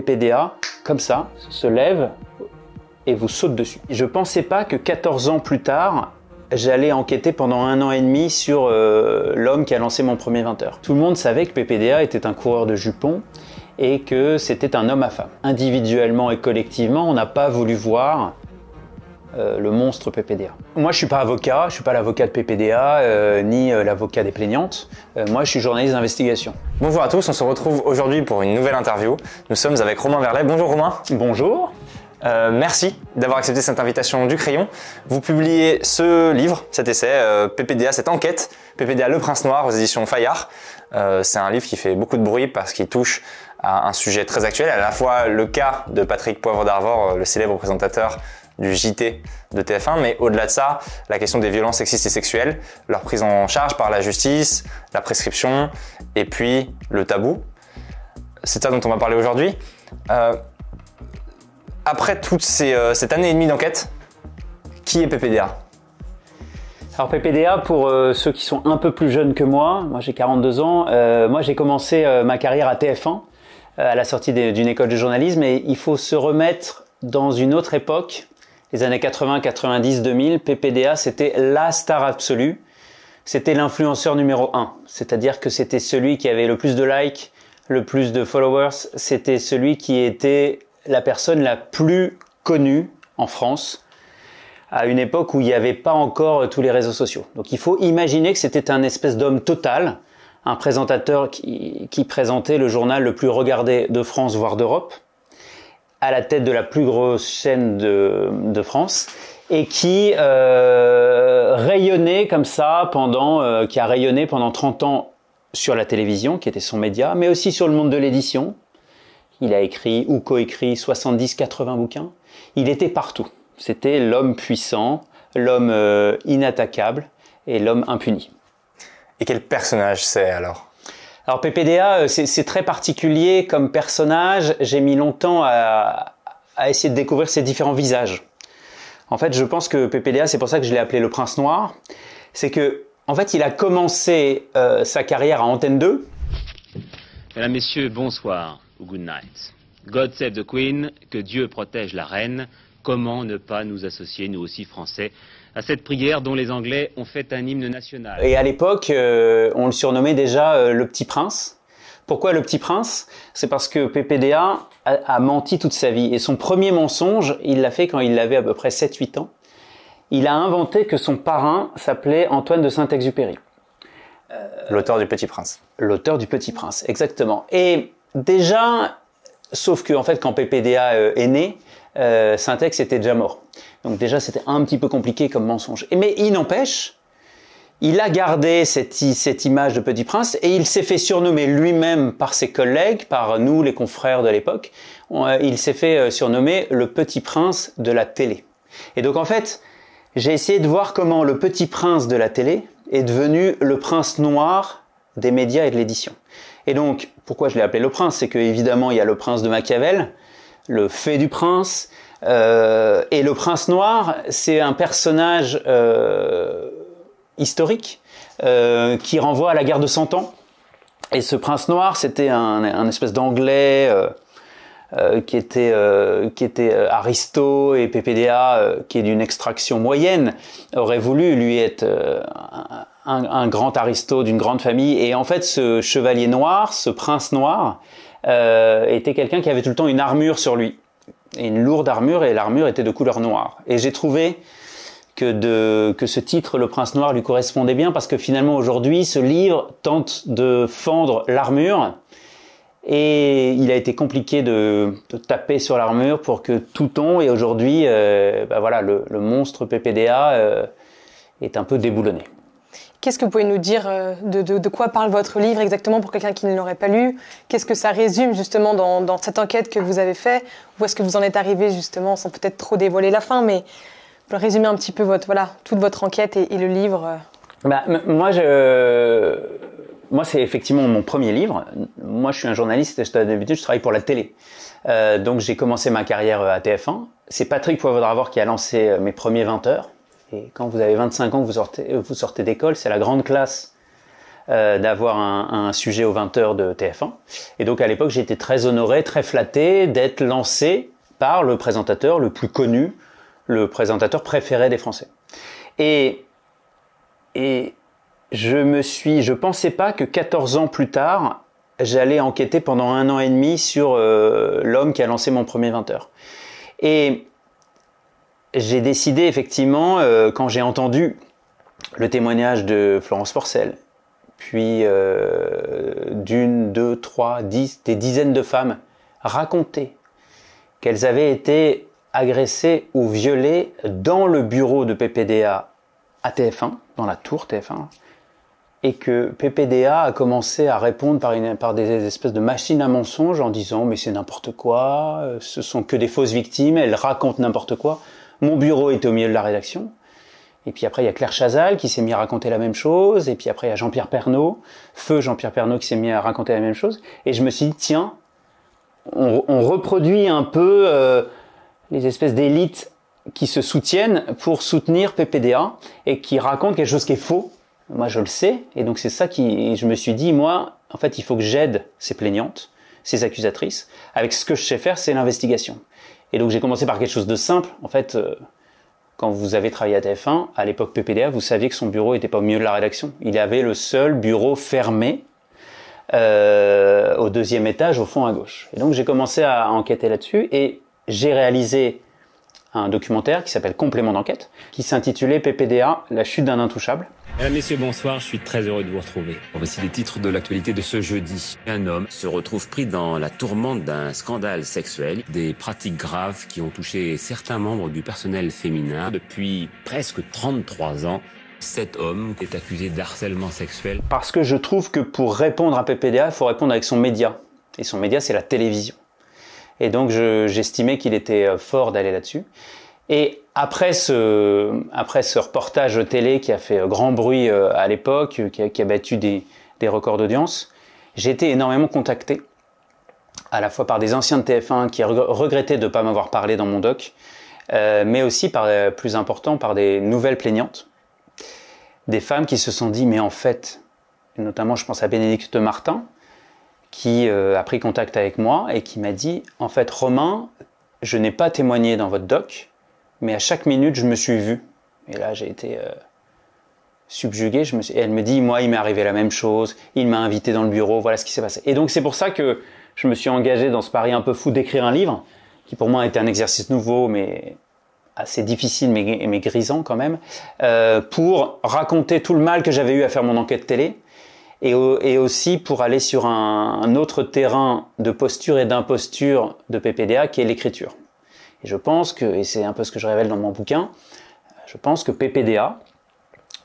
PPDA, comme ça, se lève et vous saute dessus. Je pensais pas que 14 ans plus tard, j'allais enquêter pendant un an et demi sur euh, l'homme qui a lancé mon premier 20 heures. Tout le monde savait que PPDA était un coureur de jupons et que c'était un homme à femme. Individuellement et collectivement, on n'a pas voulu voir euh, le monstre PPDA. Moi, je suis pas avocat, je suis pas l'avocat de PPDA, euh, ni l'avocat des plaignantes. moi, je suis journaliste d'investigation. Bonjour à tous, on se retrouve aujourd'hui pour une nouvelle interview. Nous sommes avec Romain Verlet. Bonjour Romain. Bonjour. Euh, merci d'avoir accepté cette invitation du crayon. Vous publiez ce livre, cet essai, euh, PPDA, cette enquête, PPDA Le Prince Noir aux éditions Fayard. Euh, c'est un livre qui fait beaucoup de bruit parce qu'il touche à un sujet très actuel, à la fois le cas de Patrick Poivre d'Arvor, le célèbre présentateur du JT de TF1, mais au-delà de ça, la question des violences sexistes et sexuelles, leur prise en charge par la justice, la prescription, et puis le tabou. C'est ça dont on va parler aujourd'hui après toute euh, cette année et demie d'enquête, qui est PPDA alors PPDA, pour euh, ceux qui sont un peu plus jeunes que moi, moi j'ai 42 ans, euh, moi j'ai commencé ma carrière à TF1 à la sortie d'une école de journalisme et il faut se remettre dans une autre époque, les années 80, 90, 2000, PPDA c'était la star absolue, c'était l'influenceur numéro un, c'est-à-dire que c'était celui qui avait le plus de likes, le plus de followers, c'était celui qui était la personne la plus connue en France à une époque où il n'y avait pas encore tous les réseaux sociaux. Donc il faut imaginer que c'était un espèce d'homme total, un présentateur qui, présentait le journal le plus regardé de France, voire d'Europe, à la tête de la plus grosse chaîne de, France, et qui euh, rayonnait comme ça pendant, euh, qui a rayonné pendant 30 ans sur la télévision, qui était son média, mais aussi sur le monde de l'édition, il a écrit ou coécrit 70-80 bouquins. Il était partout. C'était l'homme puissant, l'homme euh, inattaquable et l'homme impuni. Et quel personnage c'est alors? Alors PPDA, euh, c'est très particulier comme personnage. J'ai mis longtemps à, essayer de découvrir ses différents visages. En fait, je pense que PPDA, c'est pour ça que je l'ai appelé le prince noir. C'est que, en fait, il a commencé euh, sa carrière à Antenne 2. Mesdames, Messieurs, bonsoir good night. God save the Queen, que Dieu protège la reine. Comment ne pas nous associer, nous aussi français, à cette prière dont les Anglais ont fait un hymne national Et à l'époque, euh, on le surnommait déjà euh, le Petit Prince. Pourquoi le Petit Prince? C'est parce que PPDA a, a, menti toute sa vie. Et son premier mensonge, il l'a fait quand il avait à peu près 7-8 ans. Il a inventé que son parrain s'appelait Antoine de Saint-Exupéry. L'auteur du Petit Prince. L'auteur du Petit Prince, exactement. Et Déjà, sauf que en fait, quand PPDA euh, est né, euh, Syntex était déjà mort. Donc déjà, c'était un petit peu compliqué comme mensonge. Mais il n'empêche, il a gardé cette, cette, image de Petit Prince et il s'est fait surnommer lui-même par ses collègues, par nous, les confrères de l'époque. Euh, il s'est fait euh, surnommer le Petit Prince de la télé. Et donc en fait, j'ai essayé de voir comment le Petit Prince de la télé est devenu le prince noir des médias et de l'édition. Et donc, pourquoi je l'ai appelé le prince? C'est que évidemment, il y a le prince de Machiavel, le fait du prince, euh, et le prince noir, c'est un personnage euh, historique euh, qui renvoie à la guerre de Cent Ans. Et ce prince noir, c'était un, un, espèce d'anglais qui était Aristo et PPDA, qui est d'une extraction moyenne, aurait voulu lui être un, grand aristo d'une grande famille. Et en fait, ce chevalier noir, ce prince noir, était quelqu'un qui avait tout le temps une armure sur lui. Une lourde armure, et l'armure était de couleur noire. Et j'ai trouvé que, de, que ce titre, Le Prince Noir, lui correspondait bien, parce que finalement, aujourd'hui, ce livre tente de fendre l'armure, et il a été compliqué de, taper sur l'armure pour que tout tombe, et aujourd'hui, euh, bah voilà, le, le, monstre PPDA euh, est un peu déboulonné. Qu'est-ce que vous pouvez nous dire euh, de, de, quoi parle votre livre exactement pour quelqu'un qui ne l'aurait pas lu? Qu'est-ce que ça résume justement dans, cette enquête que vous avez fait Où est-ce que vous en êtes arrivé justement, sans peut-être trop dévoiler la fin, mais pour résumer un petit peu votre, voilà, toute votre enquête et, et le livre euh? bah, Moi, je... moi c'est effectivement mon premier livre. Moi, je suis un journaliste, d'habitude, je travaille pour la télé. Euh, donc, j'ai commencé ma carrière à TF1. C'est Patrick Poivre qui a lancé mes premiers 20 heures. Quand vous avez 25 ans, vous sortez, vous sortez d'école, c'est la grande classe euh, d'avoir un, sujet aux 20h de TF1. Et donc à l'époque, j'étais très honoré, très flatté d'être lancé par le présentateur le plus connu, le présentateur préféré des Français. Et, je me suis, je pensais pas que 14 ans plus tard, j'allais enquêter pendant un an et demi sur euh, l'homme qui a lancé mon premier 20h. Et j'ai décidé effectivement, euh, quand j'ai entendu le témoignage de Florence Porcel, puis euh, d'une, deux, trois, dix, des dizaines de femmes raconter qu'elles avaient été agressées ou violées dans le bureau de PPDA à TF1, dans la tour TF1, et que PPDA a commencé à répondre par, une, par des espèces de machines à mensonges en disant mais c'est n'importe quoi, euh, ce sont que des fausses victimes, elles racontent n'importe quoi. Mon bureau était au milieu de la rédaction. Et puis après, il y a Claire Chazal qui s'est mis à raconter la même chose. Et puis après, il y a Jean-Pierre Pernaud, feu Jean-Pierre Pernaud qui s'est mis à raconter la même chose. Et je me suis dit, tiens, on, reproduit un peu euh, les espèces d'élites qui se soutiennent pour soutenir PPDA et qui racontent quelque chose qui est faux. Moi, je le sais. Et donc, c'est ça qui, je me suis dit, moi, en fait, il faut que j'aide ces plaignantes, ces accusatrices. Avec ce que je sais faire, c'est l'investigation. Et donc, j'ai commencé par quelque chose de simple. En fait, euh, quand vous avez travaillé à TF1, à l'époque PPDA, vous saviez que son bureau n'était pas au milieu de la rédaction. Il avait le seul bureau fermé euh, au deuxième étage, au fond à gauche. Et donc j'ai commencé à enquêter là-dessus et j'ai réalisé un documentaire qui s'appelle Complément d'enquête, qui s'intitulait PPDA, la chute d'un intouchable. Mesdames, Messieurs, bonsoir, je suis très heureux de vous retrouver. Voici les titres de l'actualité de ce jeudi. Un homme se retrouve pris dans la tourmente d'un scandale sexuel, des pratiques graves qui ont touché certains membres du personnel féminin depuis presque 33 ans. Cet homme est accusé d'harcèlement sexuel. Parce que je trouve que pour répondre à PPDA, il faut répondre avec son média. Et son média, c'est la télévision. Et donc j'estimais qu'il était euh, fort d'aller là-dessus. Et après ce, reportage télé qui a fait euh, grand bruit euh, à l'époque, qui a, qui a battu des, records d'audience, j'ai été énormément contacté, à la fois par des anciens de TF1 qui regrettaient de ne pas m'avoir parlé dans mon doc, euh, mais aussi plus important, par des nouvelles plaignantes, des femmes qui se sont dit, mais en fait, notamment je pense à Bénédicte Martin, qui euh, a pris contact avec moi et qui m'a dit En fait, Romain, je n'ai pas témoigné dans votre doc, mais à chaque minute, je me suis vu. Et là, j'ai été euh, subjugué. Je me suis... Elle me dit Moi, il m'est arrivé la même chose, il m'a invité dans le bureau, voilà ce qui s'est passé. Et donc, c'est pour ça que je me suis engagé dans ce pari un peu fou d'écrire un livre, qui pour moi était un exercice nouveau, mais assez difficile, mais, mais grisant quand même, euh, pour raconter tout le mal que j'avais eu à faire mon enquête télé et, et, aussi pour aller sur un, un autre terrain de posture et d'imposture de PPDA qui est l'écriture. Et je pense que, et c'est un peu ce que je révèle dans mon bouquin, je pense que PPDA,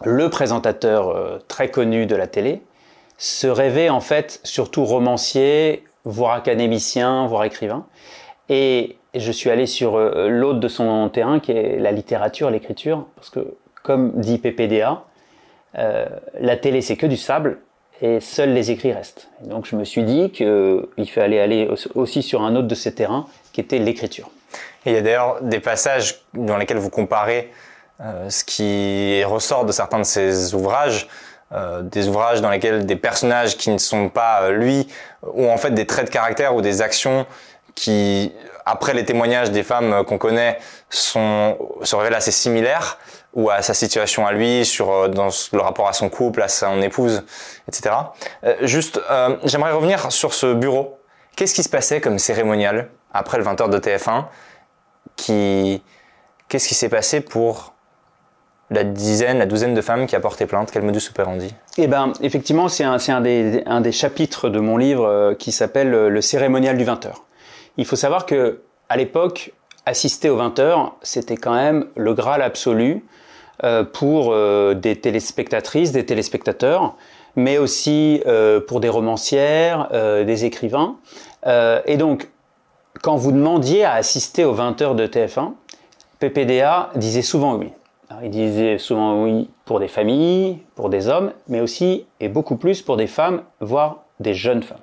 le présentateur euh, très connu de la télé, se rêvait en fait surtout romancier, voire académicien, voire écrivain. Et je suis allé sur euh, l'autre de son terrain qui est la littérature, l'écriture, parce que comme dit PPDA, euh, la télé c'est que du sable, et seuls les écrits restent. Et donc je me suis dit qu'il fallait aller aussi sur un autre de ces terrains qui était l'écriture. Il y a d'ailleurs des passages dans lesquels vous comparez euh, ce qui ressort de certains de ces ouvrages, euh, des ouvrages dans lesquels des personnages qui ne sont pas euh, lui ont en fait des traits de caractère ou des actions qui, après les témoignages des femmes qu'on connaît, sont, se révèlent assez similaires ou à sa situation à lui, sur dans le rapport à son couple, à son épouse, etc. Juste, j'aimerais revenir sur ce bureau. Qu'est-ce qui se passait comme cérémonial après le 20h de TF1 Qu'est-ce qui s'est passé pour la dizaine, la douzaine de femmes qui a porté plainte Quel modus operandi Eh ben, effectivement, c'est un, des, chapitres de mon livre qui s'appelle Le cérémonial du 20h. Il faut savoir que à l'époque, assister aux 20h, c'était quand même le Graal absolu euh, pour euh, des téléspectatrices, des téléspectateurs, mais aussi euh, pour des romancières, des écrivains. et donc, quand vous demandiez à assister aux 20h de TF1, PPDA disait souvent oui. Alors, il disait souvent oui pour des familles, pour des hommes, mais aussi et beaucoup plus pour des femmes, voire des jeunes femmes.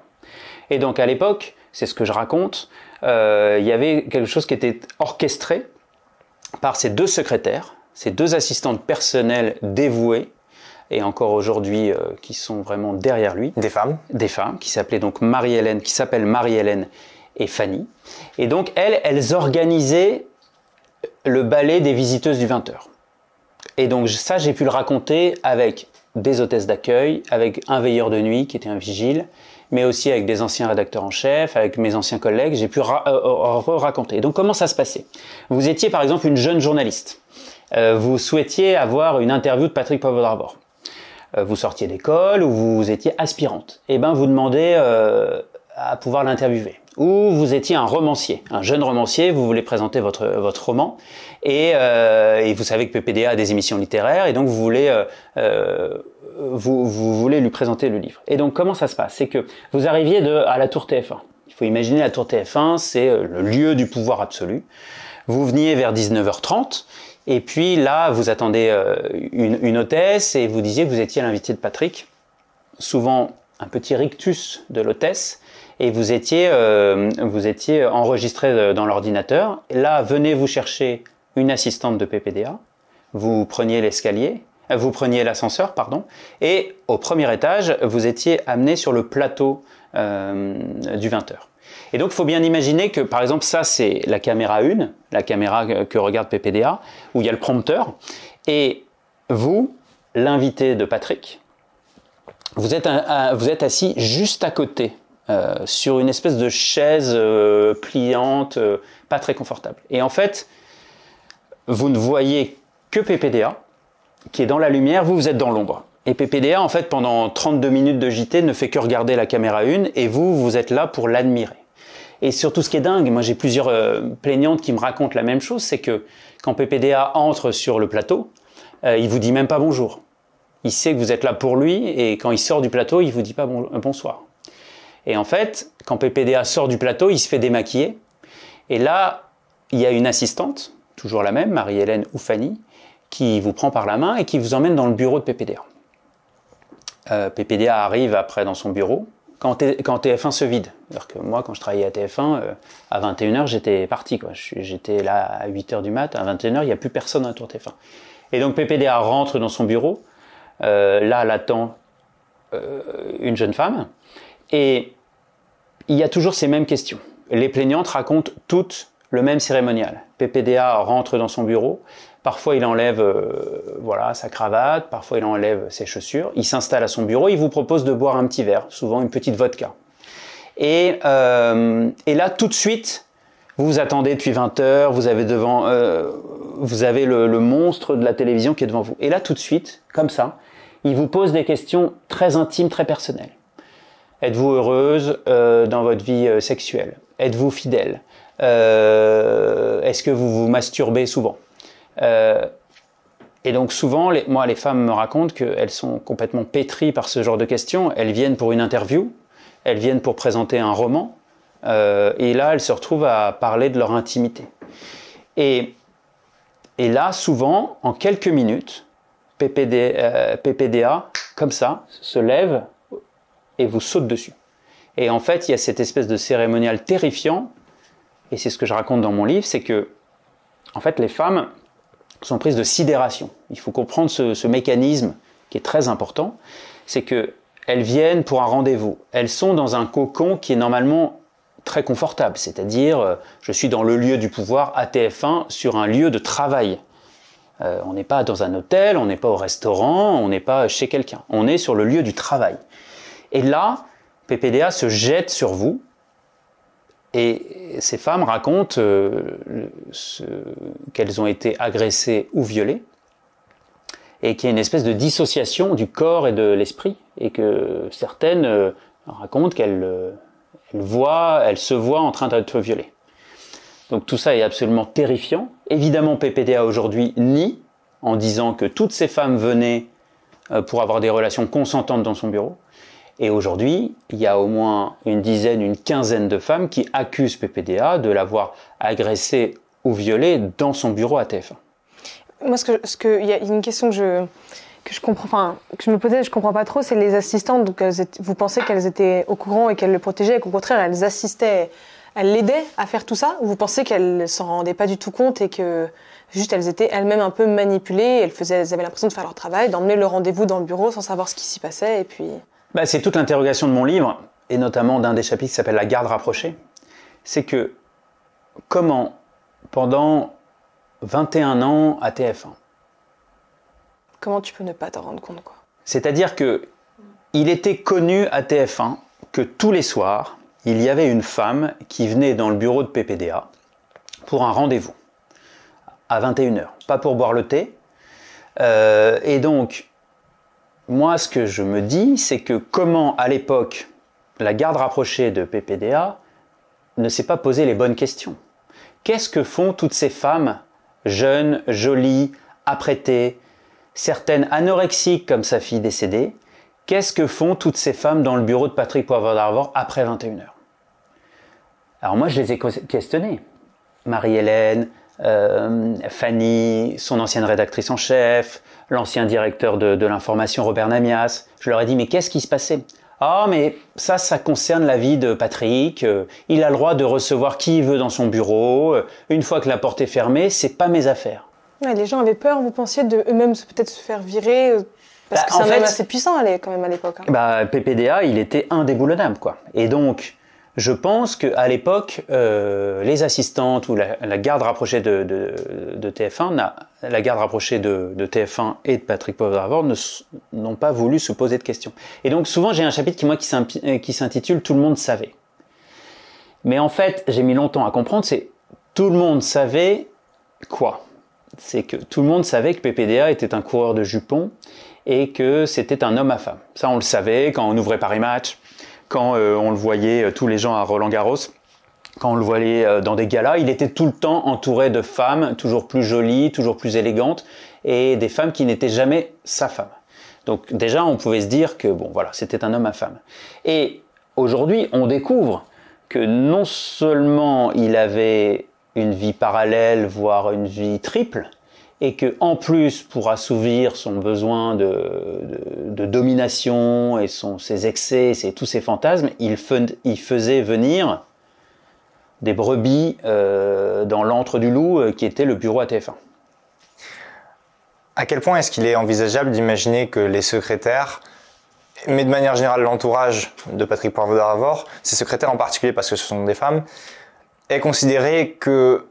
Et donc à l'époque, c'est ce que je raconte, euh, il y avait quelque chose qui était orchestré par ces deux secrétaires, ces deux assistantes personnelles dévouées, et encore aujourd'hui euh, qui sont vraiment derrière lui, Des femmes. des femmes qui s'appelaient donc Marie-Hélène, qui s'appellent Marie-Hélène et Fanny. Et donc elles, elles organisaient le ballet des visiteuses du 20h. Et donc ça, j'ai pu le raconter avec des hôtesses d'accueil, avec un veilleur de nuit qui était un vigile, mais aussi avec des anciens rédacteurs en chef, avec mes anciens collègues, j'ai pu ra- euh, euh, re-raconter. Donc comment ça se passait? Vous étiez par exemple une jeune journaliste. Euh, vous souhaitiez avoir une interview de Patrick Poivre euh, vous sortiez d'école ou vous étiez aspirante. Et ben vous demandez euh, à pouvoir l'interviewer. Ou vous étiez un romancier, un jeune romancier, vous voulez présenter votre votre roman et, euh, vous savez que PPDA a des émissions littéraires et donc vous voulez euh, euh, vous, vous voulez lui présenter le livre. Et donc comment ça se passe? C'est que vous arriviez à la tour TF1. Il faut imaginer la tour TF1, c'est le lieu du pouvoir absolu. Vous veniez vers 19h30 et puis là, vous attendez une, une hôtesse et vous disiez que vous étiez l'invité de Patrick. Souvent un petit rictus de l'hôtesse et vous étiez, euh, vous étiez enregistré euh, dans l'ordinateur. Là, venez vous chercher une assistante de PPDA. Vous preniez l'escalier, euh, vous preniez l'ascenseur, pardon, et au premier étage, vous étiez amené sur le plateau du 20h. Et donc, il faut bien imaginer que, par exemple, ça, c'est la caméra 1, la caméra que- regarde PPDA, où il y a le prompteur. Et vous, l'invité de Patrick, vous êtes, vous êtes assis juste à côté, euh, sur une espèce de chaise euh, pliante, euh, pas très confortable. Et en fait, vous ne voyez que PPDA, qui est dans la lumière, vous, vous êtes dans l'ombre. Et PPDA, en fait, pendant 32 minutes de JT, ne fait que regarder la caméra 1, et vous, vous êtes là pour l'admirer. Et surtout, ce qui est dingue, moi j'ai plusieurs euh, plaignantes qui me racontent la même chose, c'est que quand PPDA entre sur le plateau, euh, il vous dit même pas bonjour. Il sait que vous êtes là pour lui, et quand il sort du plateau, il vous dit pas bon- bonsoir. Et en fait, quand PPDA sort du plateau, il se fait démaquiller. Et là, il y a une assistante, toujours la même, Marie-Hélène ou Fanny, qui vous prend par la main et qui vous emmène dans le bureau de PPDA. Euh, PPDA arrive après dans son bureau quand, T- quand TF1 se vide. C'est-à-dire que moi, quand je travaillais à TF1, euh, à 21h, j'étais parti. J'étais là à 8h du mat, à 21h, il n'y a plus personne à tour TF1. Et donc PPDA rentre dans son bureau. Euh, là, l'attend euh, une jeune femme. Et il y a toujours ces mêmes questions. Les plaignantes racontent toutes le même cérémonial. PPDA rentre dans son bureau, parfois il enlève euh, voilà sa cravate, parfois il enlève ses chaussures, il s'installe à son bureau, il vous propose de boire un petit verre, souvent une petite vodka. Et, euh, et là, tout de suite, vous vous attendez depuis 20 heures, vous avez devant, euh, vous avez le, le monstre de la télévision qui est devant vous. Et là, tout de suite, comme ça, il vous pose des questions très intimes, très personnelles. Êtes-vous heureuse euh, dans votre vie euh, sexuelle? Êtes-vous fidèle? Euh, Est-ce que vous vous masturbez souvent? Et donc souvent, moi, les femmes me racontent qu'elles sont complètement pétries par ce genre de questions. Elles viennent pour une interview, elles viennent pour présenter un roman, et là, elles se retrouvent à parler de leur intimité. Et, là, souvent, en quelques minutes, PPD, PPDA, comme ça, se lève et vous saute dessus. Et en fait, il y a cette espèce de cérémonial terrifiant, et c'est ce que je raconte dans mon livre, c'est que, en fait, les femmes sont prises de sidération. Il faut comprendre ce, mécanisme qui est très important, c'est que elles viennent pour un rendez-vous. Elles sont dans un cocon qui est normalement très confortable, c'est-à-dire euh, je suis dans le lieu du pouvoir à TF1 sur un lieu de travail. Euh, on n'est pas dans un hôtel, on n'est pas au restaurant, on n'est pas chez quelqu'un. On est sur le lieu du travail. Et là, PPDA se jette sur vous. Et ces femmes racontent euh, qu'elles ont été agressées ou violées, et qu'il y a une espèce de dissociation du corps et de l'esprit, et que certaines euh, racontent qu'elles euh, voient, elles se voient en train d'être violées. Donc tout ça est absolument terrifiant. Évidemment, PPDA aujourd'hui nie en disant que toutes ces femmes venaient pour avoir des relations consentantes dans son bureau. Et aujourd'hui, il y a au moins une dizaine, une quinzaine de femmes qui accusent PPDA de l'avoir agressée ou violée dans son bureau à TF1. Moi, ce que, ce que, y a une question que je, que je comprends, enfin, que je me posais, je comprends pas trop, c'est les assistantes. Elles vous pensez qu'elles étaient au courant et qu'elles le protégeaient, et qu'au contraire, elles assistaient elle l'aidait à faire tout ça? Ou vous pensez qu'elle s'en rendait pas du tout compte et que juste elles étaient elles-mêmes un peu manipulées elles, faisaient, elles avaient l'impression de faire leur travail, d'emmener le rendez-vous dans le bureau sans savoir ce qui s'y passait et puis... Bah, c'est toute l'interrogation de mon livre, et notamment d'un des chapitres qui s'appelle La garde rapprochée. C'est que comment, pendant 21 ans à TF1, Comment tu peux ne pas t'en rendre compte quoi? C'est-à-dire que il était connu à TF1 que tous les soirs, il y avait une femme qui venait dans le bureau de PPDA pour un rendez-vous à 21h, pas pour boire le thé. Euh, et donc, moi, ce que je me dis, c'est que comment, à l'époque, la garde rapprochée de PPDA ne s'est pas posé les bonnes questions. Qu'est-ce que font toutes ces femmes jeunes, jolies, apprêtées, certaines anorexiques comme sa fille décédée? Qu'est-ce que font toutes ces femmes dans le bureau de Patrick Poivre d'Arvor après 21h Alors moi, je les ai questionnées. Marie-Hélène, Fanny, son ancienne rédactrice en chef, l'ancien directeur de, de l'information Robert Namias. Je leur ai dit, mais qu'est-ce qui se passait? Ah, mais ça, ça concerne la vie de Patrick. Euh, il a le droit de recevoir qui il veut dans son bureau. Euh, Une fois que la porte est fermée, c'est pas mes affaires. Ouais, Les gens avaient peur, vous pensiez, de eux-mêmes peut-être se faire virer euh, Parce Bah, que c'est un homme fait- assez puissant quand même à l'époque. hein. Bah, PPDA, il était indéboulonnable, quoi. Et donc, je pense qu'à l'époque, euh, les assistantes ou la, garde rapprochée de, de, de TF1, n'a- la garde rapprochée de, de TF1 et de Patrick Poivre n'ont pas voulu se poser de questions. Et donc, souvent, j'ai un chapitre qui, euh, qui s'intitule Tout le monde savait. Mais en fait, j'ai mis longtemps à comprendre, c'est tout le monde savait quoi? C'est que tout le monde savait que PPDA était un coureur de jupons et que c'était un homme à femme. Ça, on le savait quand on ouvrait Paris Match, quand euh, on le voyait euh, tous les gens à Roland Garros, quand on le voyait euh, dans des galas, il était tout le temps entouré de femmes toujours plus jolies, toujours plus élégantes, et des femmes qui n'étaient jamais sa femme. Donc déjà, on pouvait se dire que bon, voilà, c'était un homme à femme. Et aujourd'hui, on découvre que non seulement il avait une vie parallèle, voire une vie triple, et que en plus, pour assouvir son besoin de, domination et son, ses excès, ses, tous ses fantasmes, il, faisait venir des brebis euh, dans l'antre du loup euh, qui était le bureau à TF1. À quel point est-ce qu'il est envisageable d'imaginer que les secrétaires, mais de manière générale l'entourage de Patrick Poivre d'Arvor, ces secrétaires en particulier parce que ce sont des femmes, est considéré que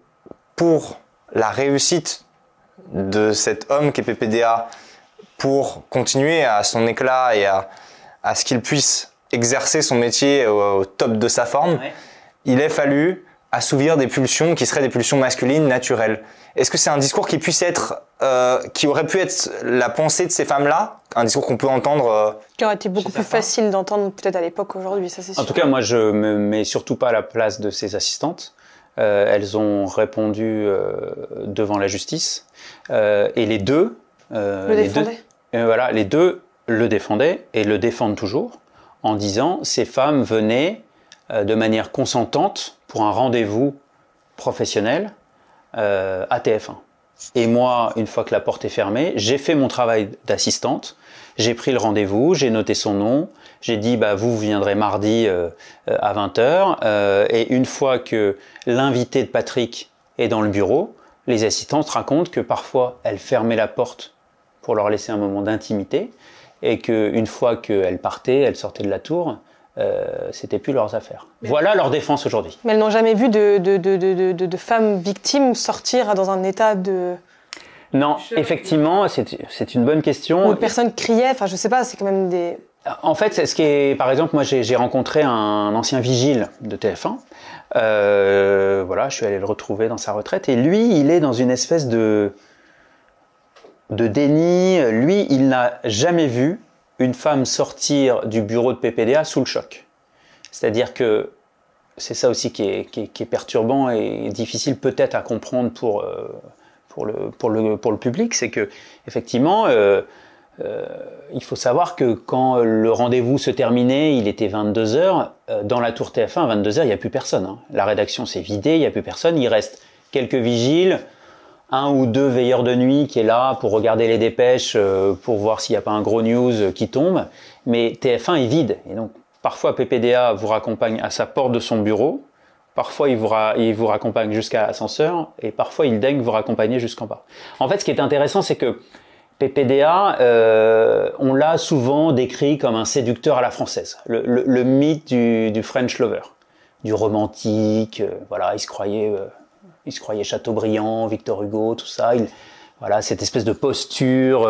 pour la réussite de cet homme qui est PPDA, pour continuer à son éclat et à, à ce qu'il puisse exercer son métier au, au top de sa forme, il a fallu assouvir des pulsions qui seraient des pulsions masculines naturelles. Est-ce que c'est un discours qui puisse être, euh, qui aurait pu être la pensée de ces femmes-là, un discours qu'on peut entendre euh, Qui aurait été beaucoup plus facile d'entendre peut-être à l'époque aujourd'hui, ça c'est sûr. En tout cas, moi, je me mets surtout pas à la place de ces assistantes. Euh, elles ont répondu euh, devant la justice. Euh, et les deux, euh, le les deux, euh, voilà, les deux le défendaient et le défendent toujours en disant ces femmes venaient de manière consentante pour un rendez-vous professionnel à TF1. Et moi, une fois que la porte est fermée, j'ai fait mon travail d'assistante. J'ai pris le rendez-vous, j'ai noté son nom, j'ai dit bah vous viendrez mardi euh, à 20h euh, et une fois que l'invité de Patrick est dans le bureau, les assistantes racontent que parfois elle fermait la porte pour leur laisser un moment d'intimité et que une fois qu'elles partaient, elles sortaient de la tour, euh, c'était plus leurs affaires. Voilà leur défense aujourd'hui. Mais elles n'ont jamais vu de, de, de, de, de- de femmes victimes sortir dans un état de. Non, effectivement, c'est une bonne question. où personne criait, enfin je sais pas, c'est quand même des. En fait, c'est ce qui est, par exemple, moi j'ai j'ai rencontré un ancien vigile de TF1. Euh, voilà, je suis allé le retrouver dans sa retraite et lui, il est dans une espèce de de déni. Lui, il n'a jamais vu une femme sortir du bureau de PPDA sous le choc. C'est-à-dire que c'est ça aussi qui est, qui est- perturbant et difficile peut-être à comprendre pour, euh, pour, le, pour, le, pour le public, c'est que effectivement, euh, euh, il faut savoir que quand le rendez-vous se terminait, il était 22h, dans la tour TF1, à 22h, il n'y a plus personne. hein. La rédaction s'est vidée, il n'y a plus personne, il reste quelques vigiles, un ou deux veilleurs de nuit qui est là pour regarder les dépêches, euh, pour voir s'il n'y a pas un gros news qui tombe, mais TF1 est vide. Et donc, parfois, PPDA vous raccompagne à sa porte de son bureau, Parfois, il vous, vous raccompagne jusqu'à l'ascenseur et parfois, il daigne vous raccompagner jusqu'en bas. En fait, ce qui est intéressant, c'est que PPDA, euh, on l'a souvent décrit comme un séducteur à la française, le, mythe du, French lover, du romantique. euh, voilà, il se croyait, euh, il se croyait Chateaubriand, Victor Hugo, tout ça. Il, voilà, cette espèce de posture,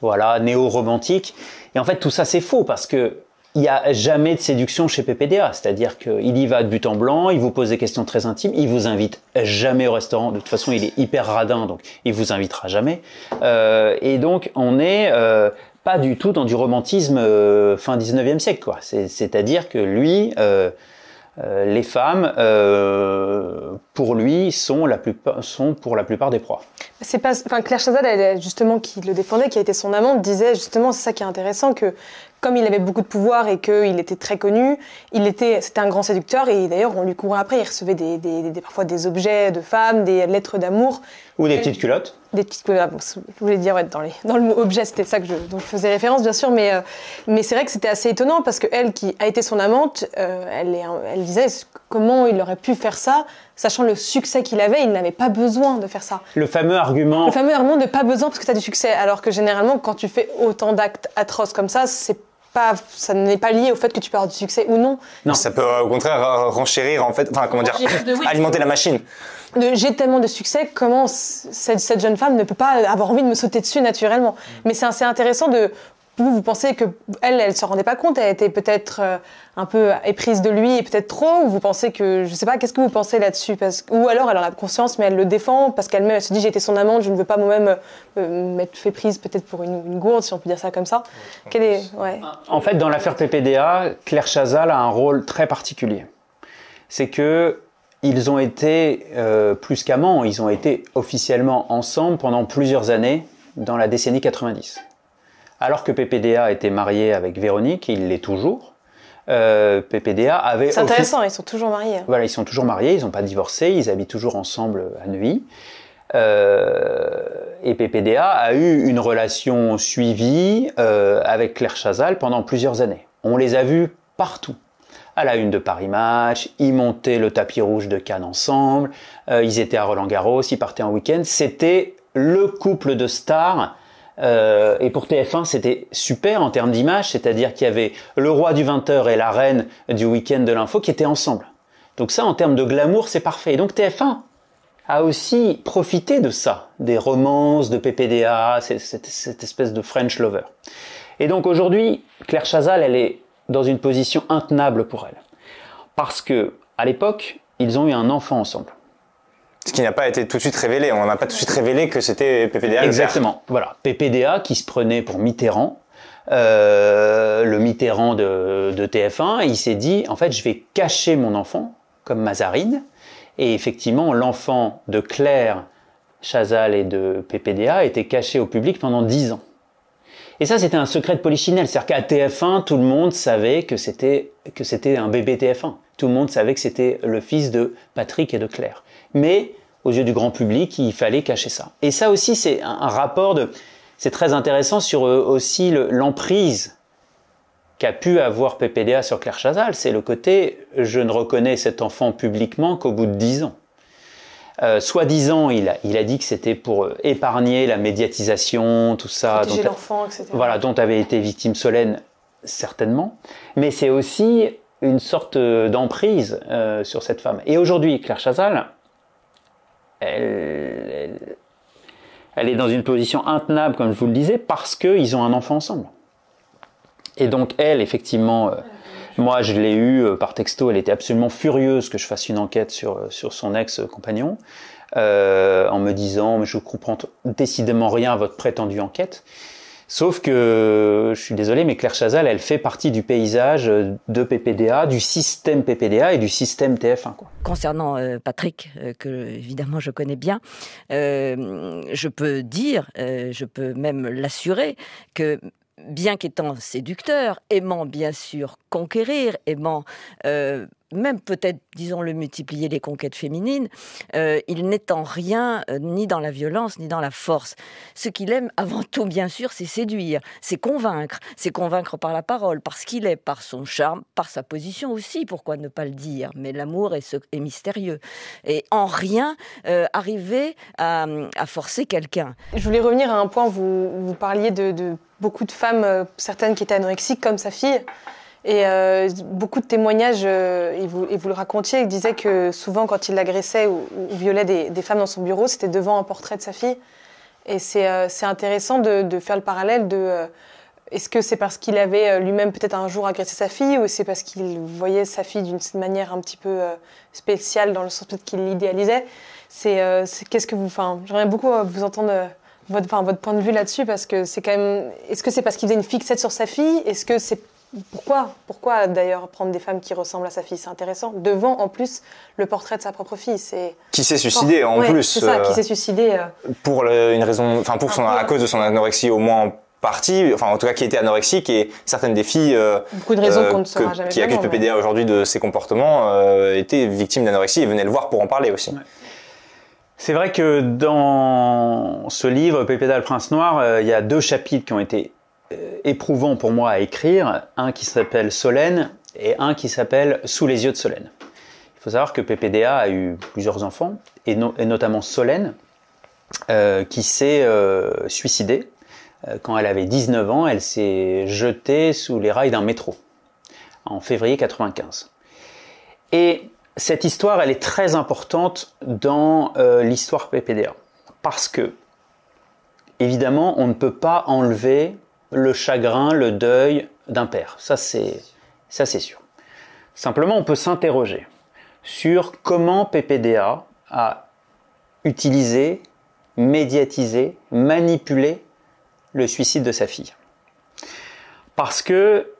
voilà, néo-romantique. Et en fait, tout ça, c'est faux parce que il n'y a jamais de séduction chez PPDA. C'est-à-dire qu'il y va de but en blanc, il vous pose des questions très intimes, il vous invite jamais au restaurant. De toute façon, il est hyper radin, donc il vous invitera jamais. Euh, et donc, on n'est euh, pas du tout dans du romantisme euh, fin 19e siècle. C'est-à-dire que lui, euh, les femmes, pour lui, sont, pour la plupart des proies. Claire Chazal, justement, qui le défendait, qui a été son amante, disait justement, c'est ça qui est intéressant, que comme il avait beaucoup de pouvoir et qu'il était très connu, il était, c'était un grand séducteur et d'ailleurs on lui courait après, il recevait des, des- des- parfois des objets de femmes, des lettres d'amour, Ou des Et- petites culottes. des petites voilà, bon, je voulais dire ouais, dans, les, dans le mot objet, c'était ça que je, dont je faisais référence bien sûr, mais, euh, mais c'est vrai que c'était assez étonnant parce que elle qui a été son amante, euh, elle, est, elle disait comment il aurait pu faire ça, sachant le succès qu'il avait, il n'avait pas besoin de faire ça. Le fameux argument. Le fameux argument de pas besoin parce que tu as du succès, alors que généralement, quand tu fais autant d'actes atroces comme ça, c'est pas, ça n'est pas lié au fait que tu peux avoir du succès ou non. Non. Ça peut euh, au contraire euh, renchérir en fait, enfin comment dire, Renchérir de- oui. alimenter la machine. J'ai tellement de succès, comment cette, cette jeune femme ne peut pas avoir envie de me sauter dessus naturellement Mais c'est assez intéressant de. Vous, vous pensez que elle, elle se rendait pas compte, elle était peut-être euh, un peu éprise de lui et peut-être trop, ou vous pensez que, je sais pas, qu'est-ce que vous pensez là-dessus? Parce... Ou alors elle en a conscience, mais elle le défend parce qu'elle-même, elle se dit j'ai été son amante, je ne veux pas moi-même euh, m'être fait prise peut-être pour une, une gourde, si on peut dire ça comme ça. Quelle est, ouais. En fait, dans l'affaire PPDA, Claire Chazal a un rôle très particulier. C'est que ils ont été euh, plus qu'amants, ils ont été officiellement ensemble pendant plusieurs années dans la décennie 90. Alors que PPDA était marié avec Véronique, il l'est toujours. euh, PPDA avait C'est intéressant, ils sont toujours mariés. voilà, ils sont toujours mariés, ils n'ont pas divorcé, ils habitent toujours ensemble à Neuilly. Euh, et PPDA a eu une relation suivie euh, avec Claire Chazal pendant plusieurs années. On les a vus partout. À la une de Paris Match, ils montaient le tapis rouge de Cannes ensemble, euh, ils étaient à Roland Garros, ils partaient en week-end. C'était le couple de stars. Euh, et pour TF1, c'était super en termes d'image, c'est-à-dire qu'il y avait le roi du 20h et la reine du week-end de l'info qui étaient ensemble. Donc ça, en termes de glamour, c'est parfait. Et donc TF1 a aussi profité de ça, des romances de PPDA, cette, cette espèce de French lover. Et donc aujourd'hui, Claire Chazal, elle est dans une position intenable pour elle. Parce que, à l'époque, ils ont eu un enfant ensemble. Ce qui n'a pas été tout de suite révélé. On n'a pas tout de suite révélé que c'était PPDA. Exactement. Voilà. PPDA qui se prenait pour Mitterrand, euh, le Mitterrand de, de TF1, il s'est dit, en fait, je vais cacher mon enfant, comme Mazarine. Et effectivement, l'enfant de Claire Chazal et de PPDA était caché au public pendant dix ans. Et ça, c'était un secret de polichinelle. C'est-à-dire qu'à TF1, tout le monde savait que c'était, que c'était un bébé TF1. Tout le monde savait que c'était le fils de Patrick et de Claire. Mais, aux yeux du grand public, il fallait cacher ça. Et ça aussi, c'est un, rapport de, c'est très intéressant sur euh, aussi le- l'emprise qu'a pu avoir PPDA sur Claire Chazal. C'est le côté, je ne reconnais cet enfant publiquement qu'au bout de dix ans. Euh, Soi-disant, il a, il a dit que c'était pour euh, épargner la médiatisation, tout ça. Protéger dont- l'enfant, etc. voilà, dont avait été victime Solène, certainement. Mais c'est aussi une sorte euh, d'emprise euh, sur cette femme. Et aujourd'hui, Claire Chazal, elle, est dans une position intenable, comme je vous le disais, parce qu'ils ont un enfant ensemble. Et donc, elle, effectivement, euh, moi, je l'ai eu euh, par texto, elle était absolument furieuse que je fasse une enquête sur, euh, sur son ex-compagnon, euh, en me disant, mais je comprends décidément rien à votre prétendue enquête. Sauf que, je suis désolé, mais Claire Chazal, elle fait partie du paysage de PPDA, du système PPDA et du système TF1. Quoi. Concernant euh, Patrick, euh, que évidemment je connais bien, euh, je peux dire, je peux même l'assurer, que bien qu'étant séducteur, aimant bien sûr conquérir, aimant même peut-être, disons-le, multiplier les conquêtes féminines, euh, il n'est en rien euh, ni dans la violence ni dans la force. Ce qu'il aime avant tout, bien sûr, c'est séduire, c'est convaincre, c'est convaincre par la parole, parce qu'il est, par son charme, par sa position aussi, pourquoi ne pas le dire? Mais l'amour est, mystérieux. Et en rien euh, arriver à, forcer quelqu'un. Je voulais revenir à un point, vous, vous parliez de, de beaucoup de femmes, certaines qui étaient anorexiques, comme sa fille. Et euh, beaucoup de témoignages, euh, et, vous, le racontiez, il disait que souvent quand il agressait ou, violait des, femmes dans son bureau, c'était devant un portrait de sa fille. Et c'est euh, intéressant de, faire le parallèle de... Est-ce que c'est parce qu'il avait lui-même peut-être un jour agressé sa fille ou c'est parce qu'il voyait sa fille d'une manière un petit peu spéciale dans le sens peut-être qu'il l'idéalisait C'est qu'est-ce que vous... Enfin, j'aimerais beaucoup vous entendre votre point de vue là-dessus parce que c'est quand même... Est-ce que c'est parce qu'il faisait une fixette sur sa fille? Est-ce que c'est pourquoi Pourquoi d'ailleurs prendre des femmes qui ressemblent à sa fille C'est intéressant. Devant, en plus, le portrait de sa propre fille. C'est qui s'est suicidé en plus. C'est ça, qui euh, s'est suicidé. Euh. Pour une raison, enfin pour son, à cause de son anorexie au moins partie, enfin en tout cas qui était anorexique et certaines des filles euh, Beaucoup de raisons qu'on ne saura jamais qui accusent PPDA aujourd'hui de ses comportements étaient victimes d'anorexie et venaient le voir pour en parler aussi. C'est vrai que dans ce livre, PPDA le prince noir, il y a deux chapitres qui ont été éprouvant pour moi à écrire, un qui s'appelle Solène et un qui s'appelle Sous les yeux de Solène. Il faut savoir que PPDA a eu plusieurs enfants, et, notamment Solène, euh, qui s'est euh, suicidée. quand elle avait 19 ans, elle s'est jetée sous les rails d'un métro, en février 95. Et cette histoire, elle est très importante dans l'histoire PPDA, parce que, évidemment, on ne peut pas enlever le chagrin, le deuil d'un père. Ça, c'est, sûr. Simplement, on peut s'interroger sur comment PPDA a utilisé, médiatisé, manipulé le suicide de sa fille. Parce que,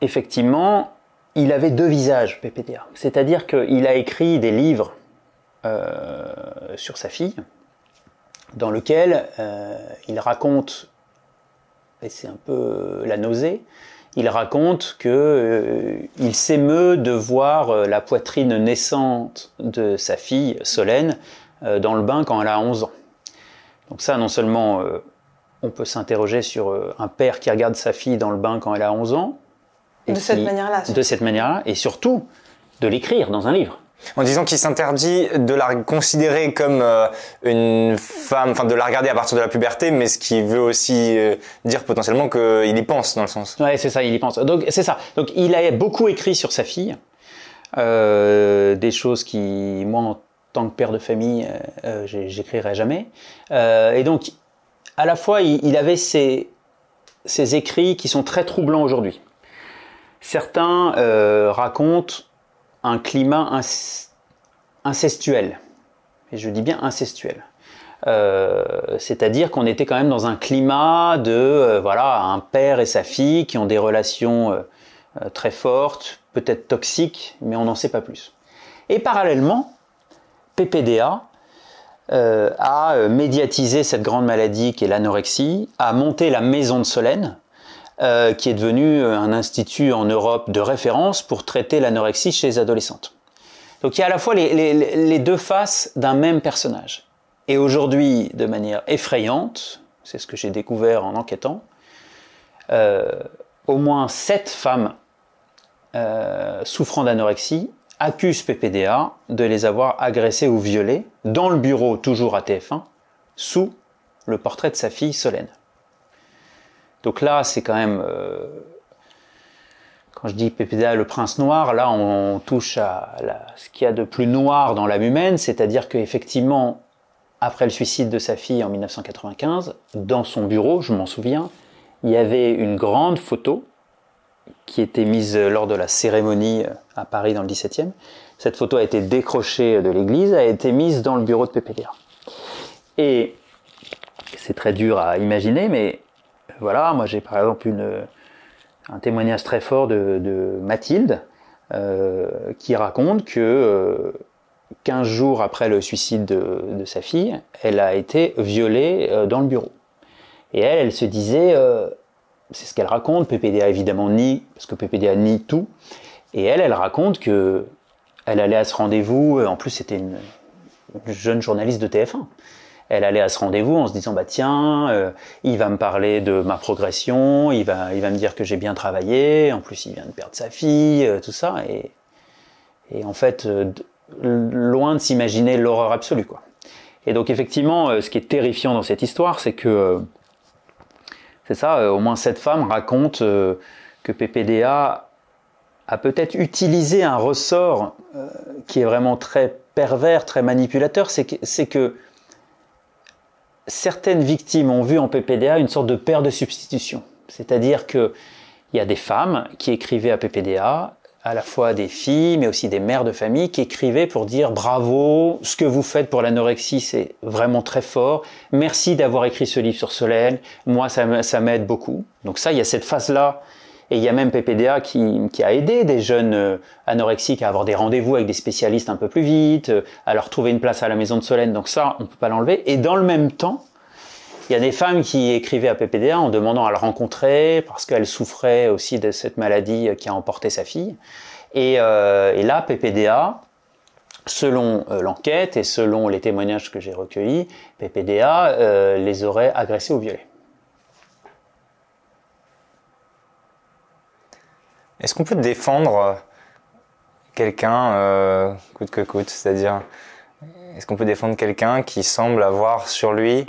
effectivement, il avait deux visages, PPDA. C'est-à-dire qu'il a écrit des livres euh, sur sa fille, dans lesquels euh, il raconte et c'est un peu euh, la nausée, il raconte que euh, il s'émeut de voir euh, la poitrine naissante de sa fille Solène dans le bain quand elle a 11 ans. Donc ça, non seulement on peut s'interroger sur un père qui regarde sa fille dans le bain quand elle a 11 ans. de cette manière-là. De cette manière-là, et surtout de l'écrire dans un livre en disant qu'il s'interdit de la considérer comme euh, une femme, enfin de la regarder à partir de la puberté, mais ce qui veut aussi euh, dire potentiellement qu'il y pense dans le sens. Ouais, c'est ça, il y pense. Donc c'est ça. Donc il a beaucoup écrit sur sa fille, euh, des choses qui, moi, en tant que père de famille, j'écrirai jamais. et donc, à la fois, il, avait ces, ces écrits qui sont très troublants aujourd'hui. Certains racontent un climat incestuel. Et je dis bien incestuel. Euh, c'est-à-dire qu'on était quand même dans un climat de euh, voilà un père et sa fille qui ont des relations euh, très fortes, peut-être toxiques, mais on n'en sait pas plus. Et parallèlement, PPDA a médiatisé cette grande maladie qui est l'anorexie, a monté la maison de Solène, euh, qui est devenu un institut en Europe de référence pour traiter l'anorexie chez les adolescentes. Donc il y a à la fois les, deux faces d'un même personnage. Et aujourd'hui, de manière effrayante, c'est ce que j'ai découvert en enquêtant, euh, au moins sept femmes euh, souffrant d'anorexie accusent PPDA de les avoir agressées ou violées dans le bureau, toujours à TF1, sous le portrait de sa fille Solène. Donc là, c'est quand même. Euh, quand je dis PPDA, le prince noir, là, on, touche à ce qu'il y a de plus noir dans l'âme humaine, c'est-à-dire qu'effectivement, après le suicide de sa fille en 1995, dans son bureau, je m'en souviens, il y avait une grande photo qui était mise lors de la cérémonie à Paris dans le 17e. Cette photo a été décrochée de l'église, a été mise dans le bureau de PPDA. Et c'est très dur à imaginer, mais voilà, moi j'ai par exemple un témoignage très fort de, Mathilde euh, qui raconte que euh, 15 jours après le suicide de, sa fille, elle a été violée euh, dans le bureau. Et elle, elle se disait, euh, c'est ce qu'elle raconte, PPDA évidemment nie, parce que PPDA nie tout, et elle, elle raconte que Elle allait à ce rendez-vous, euh, en plus c'était une jeune journaliste de TF1. Elle allait à ce rendez-vous en se disant bah tiens, euh, il va me parler de ma progression, il va, il va me dire que j'ai bien travaillé, en plus il vient de perdre sa fille, euh, tout ça, et, et en fait, euh, loin de s'imaginer l'horreur absolue quoi. Et donc effectivement, ce qui est terrifiant dans cette histoire, c'est que c'est ça, au moins cette femme raconte que PPDA a peut-être utilisé un ressort qui est vraiment très pervers, très manipulateur, c'est que, c'est que certaines victimes ont vu en PPDA une sorte de père de substitution. C'est-à-dire que il y a des femmes qui écrivaient à PPDA, à la fois des filles, mais aussi des mères de famille, qui écrivaient pour dire bravo, ce que vous faites pour l'anorexie, c'est vraiment très fort. Merci d'avoir écrit ce livre sur Solène. Moi, ça m'aide beaucoup. Donc ça, il y a cette phase-là. Et il y a même PPDA qui, qui a aidé des jeunes euh, anorexiques à avoir des rendez-vous avec des spécialistes un peu plus vite, euh, à leur trouver une place à la maison de Solène. Donc ça, on peut pas l'enlever. Et dans le même temps, il y a des femmes qui écrivaient à PPDA en demandant à le rencontrer parce qu'elles souffraient aussi de cette maladie qui a emporté sa fille. Et, euh, et là, PPDA, selon euh, l'enquête et selon les témoignages que j'ai recueillis, PPDA euh, les aurait agressés ou violés. Est-ce qu'on peut défendre euh, quelqu'un euh, coûte que coûte C'est-à-dire, est-ce qu'on peut défendre quelqu'un qui semble avoir sur lui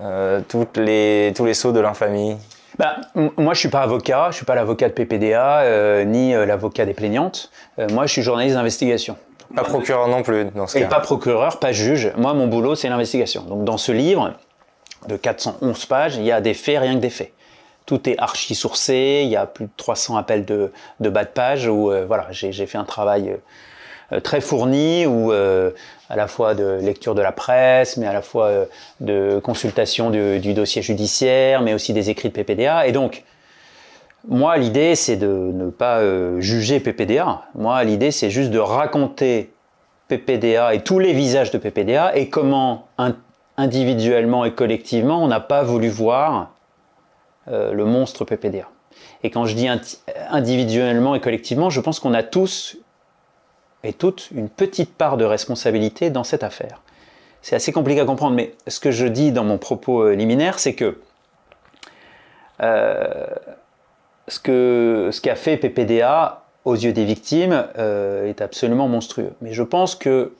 euh, toutes les, tous les sauts de l'infamie? Bah, moi, je suis pas avocat, je suis pas l'avocat de PPDA, euh, ni l'avocat des plaignantes. Moi, je suis journaliste d'investigation. Pas procureur non plus dans ce Et cas. pas procureur, pas juge. Moi, mon boulot, c'est l'investigation. Donc, dans ce livre de 411 pages, il y a des faits, rien que des faits. Tout est archi sourcé. Il y a plus de 300 appels de, de bas de page où, euh, voilà, j'ai fait un travail euh, très fourni où, euh, à la fois de lecture de la presse, mais à la fois de consultation du, dossier judiciaire, mais aussi des écrits de PPDA. Et donc, moi, l'idée, c'est de ne pas juger PPDA. Moi, l'idée, c'est juste de raconter PPDA et tous les visages de PPDA et comment in- individuellement et collectivement on n'a pas voulu voir euh, le monstre PPDA. Et quand je dis individuellement et collectivement, je pense qu'on a tous et toutes une petite part de responsabilité dans cette affaire. C'est assez compliqué à comprendre, mais ce que je dis dans mon propos euh, liminaire, c'est que euh, ce que ce qu'a fait PPDA aux yeux des victimes est absolument monstrueux. Mais je pense que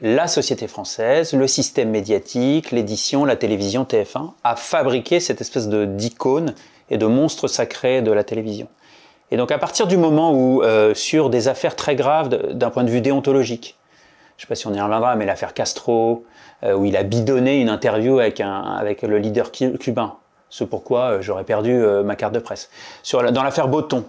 la société française, le système médiatique, l'édition, la télévision TF1 a fabriqué cette espèce de d'icône et de monstre sacré de la télévision. Et donc à partir du moment où, euh, sur des affaires très graves d'un point de vue déontologique, je ne sais pas si on y reviendra, mais l'affaire Castro, euh, où il a bidonné une interview avec, un, avec le leader cu- cubain, ce pourquoi euh, j'aurais perdu ma carte de presse. Dans l'affaire Botton,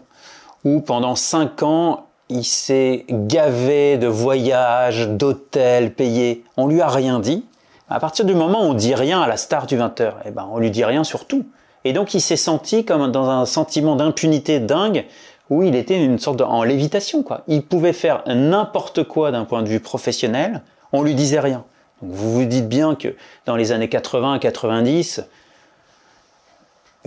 où pendant cinq ans, il s'est gavé de voyages, d'hôtels payés. On lui a rien dit. À partir du moment où on dit rien à la star du 20h, eh ben, on lui dit rien sur tout. Et donc, il s'est senti comme dans un sentiment d'impunité dingue, où il était une sorte en lévitation, quoi. Il pouvait faire n'importe quoi d'un point de vue professionnel, on lui disait rien. Vous vous dites bien que dans les années 80, 90,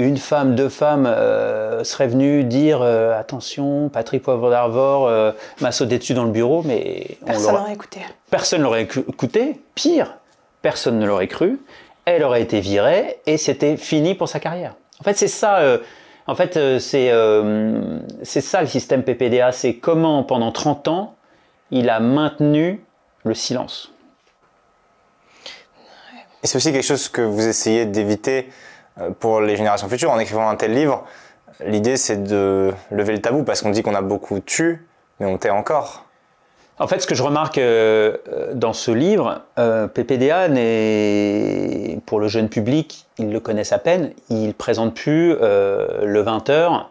une femme, deux femmes euh, seraient venues dire euh, attention, Patrick Poivre d'Arvor euh, m'a sauté dessus dans le bureau, mais on Personne l'aurait- n'aurait écouté. personne l'aurait écou- écouté. Pire, personne ne l'aurait cru. Elle aurait été virée et c'était fini pour sa carrière. En fait, c'est ça. euh, en fait, c'est euh, c'est ça le système PPDA. C'est comment pendant 30 ans il a maintenu le silence. Et c'est aussi quelque chose que vous essayez d'éviter euh, pour les générations futures en écrivant un tel livre. L'idée, c'est de lever le tabou parce qu'on dit qu'on a beaucoup tué, mais on tait encore. En fait, ce que je remarque euh, euh, dans ce livre, euh, PPDA n'est, pour le jeune public, ils le connaissent à peine, il présente plus euh, le 20h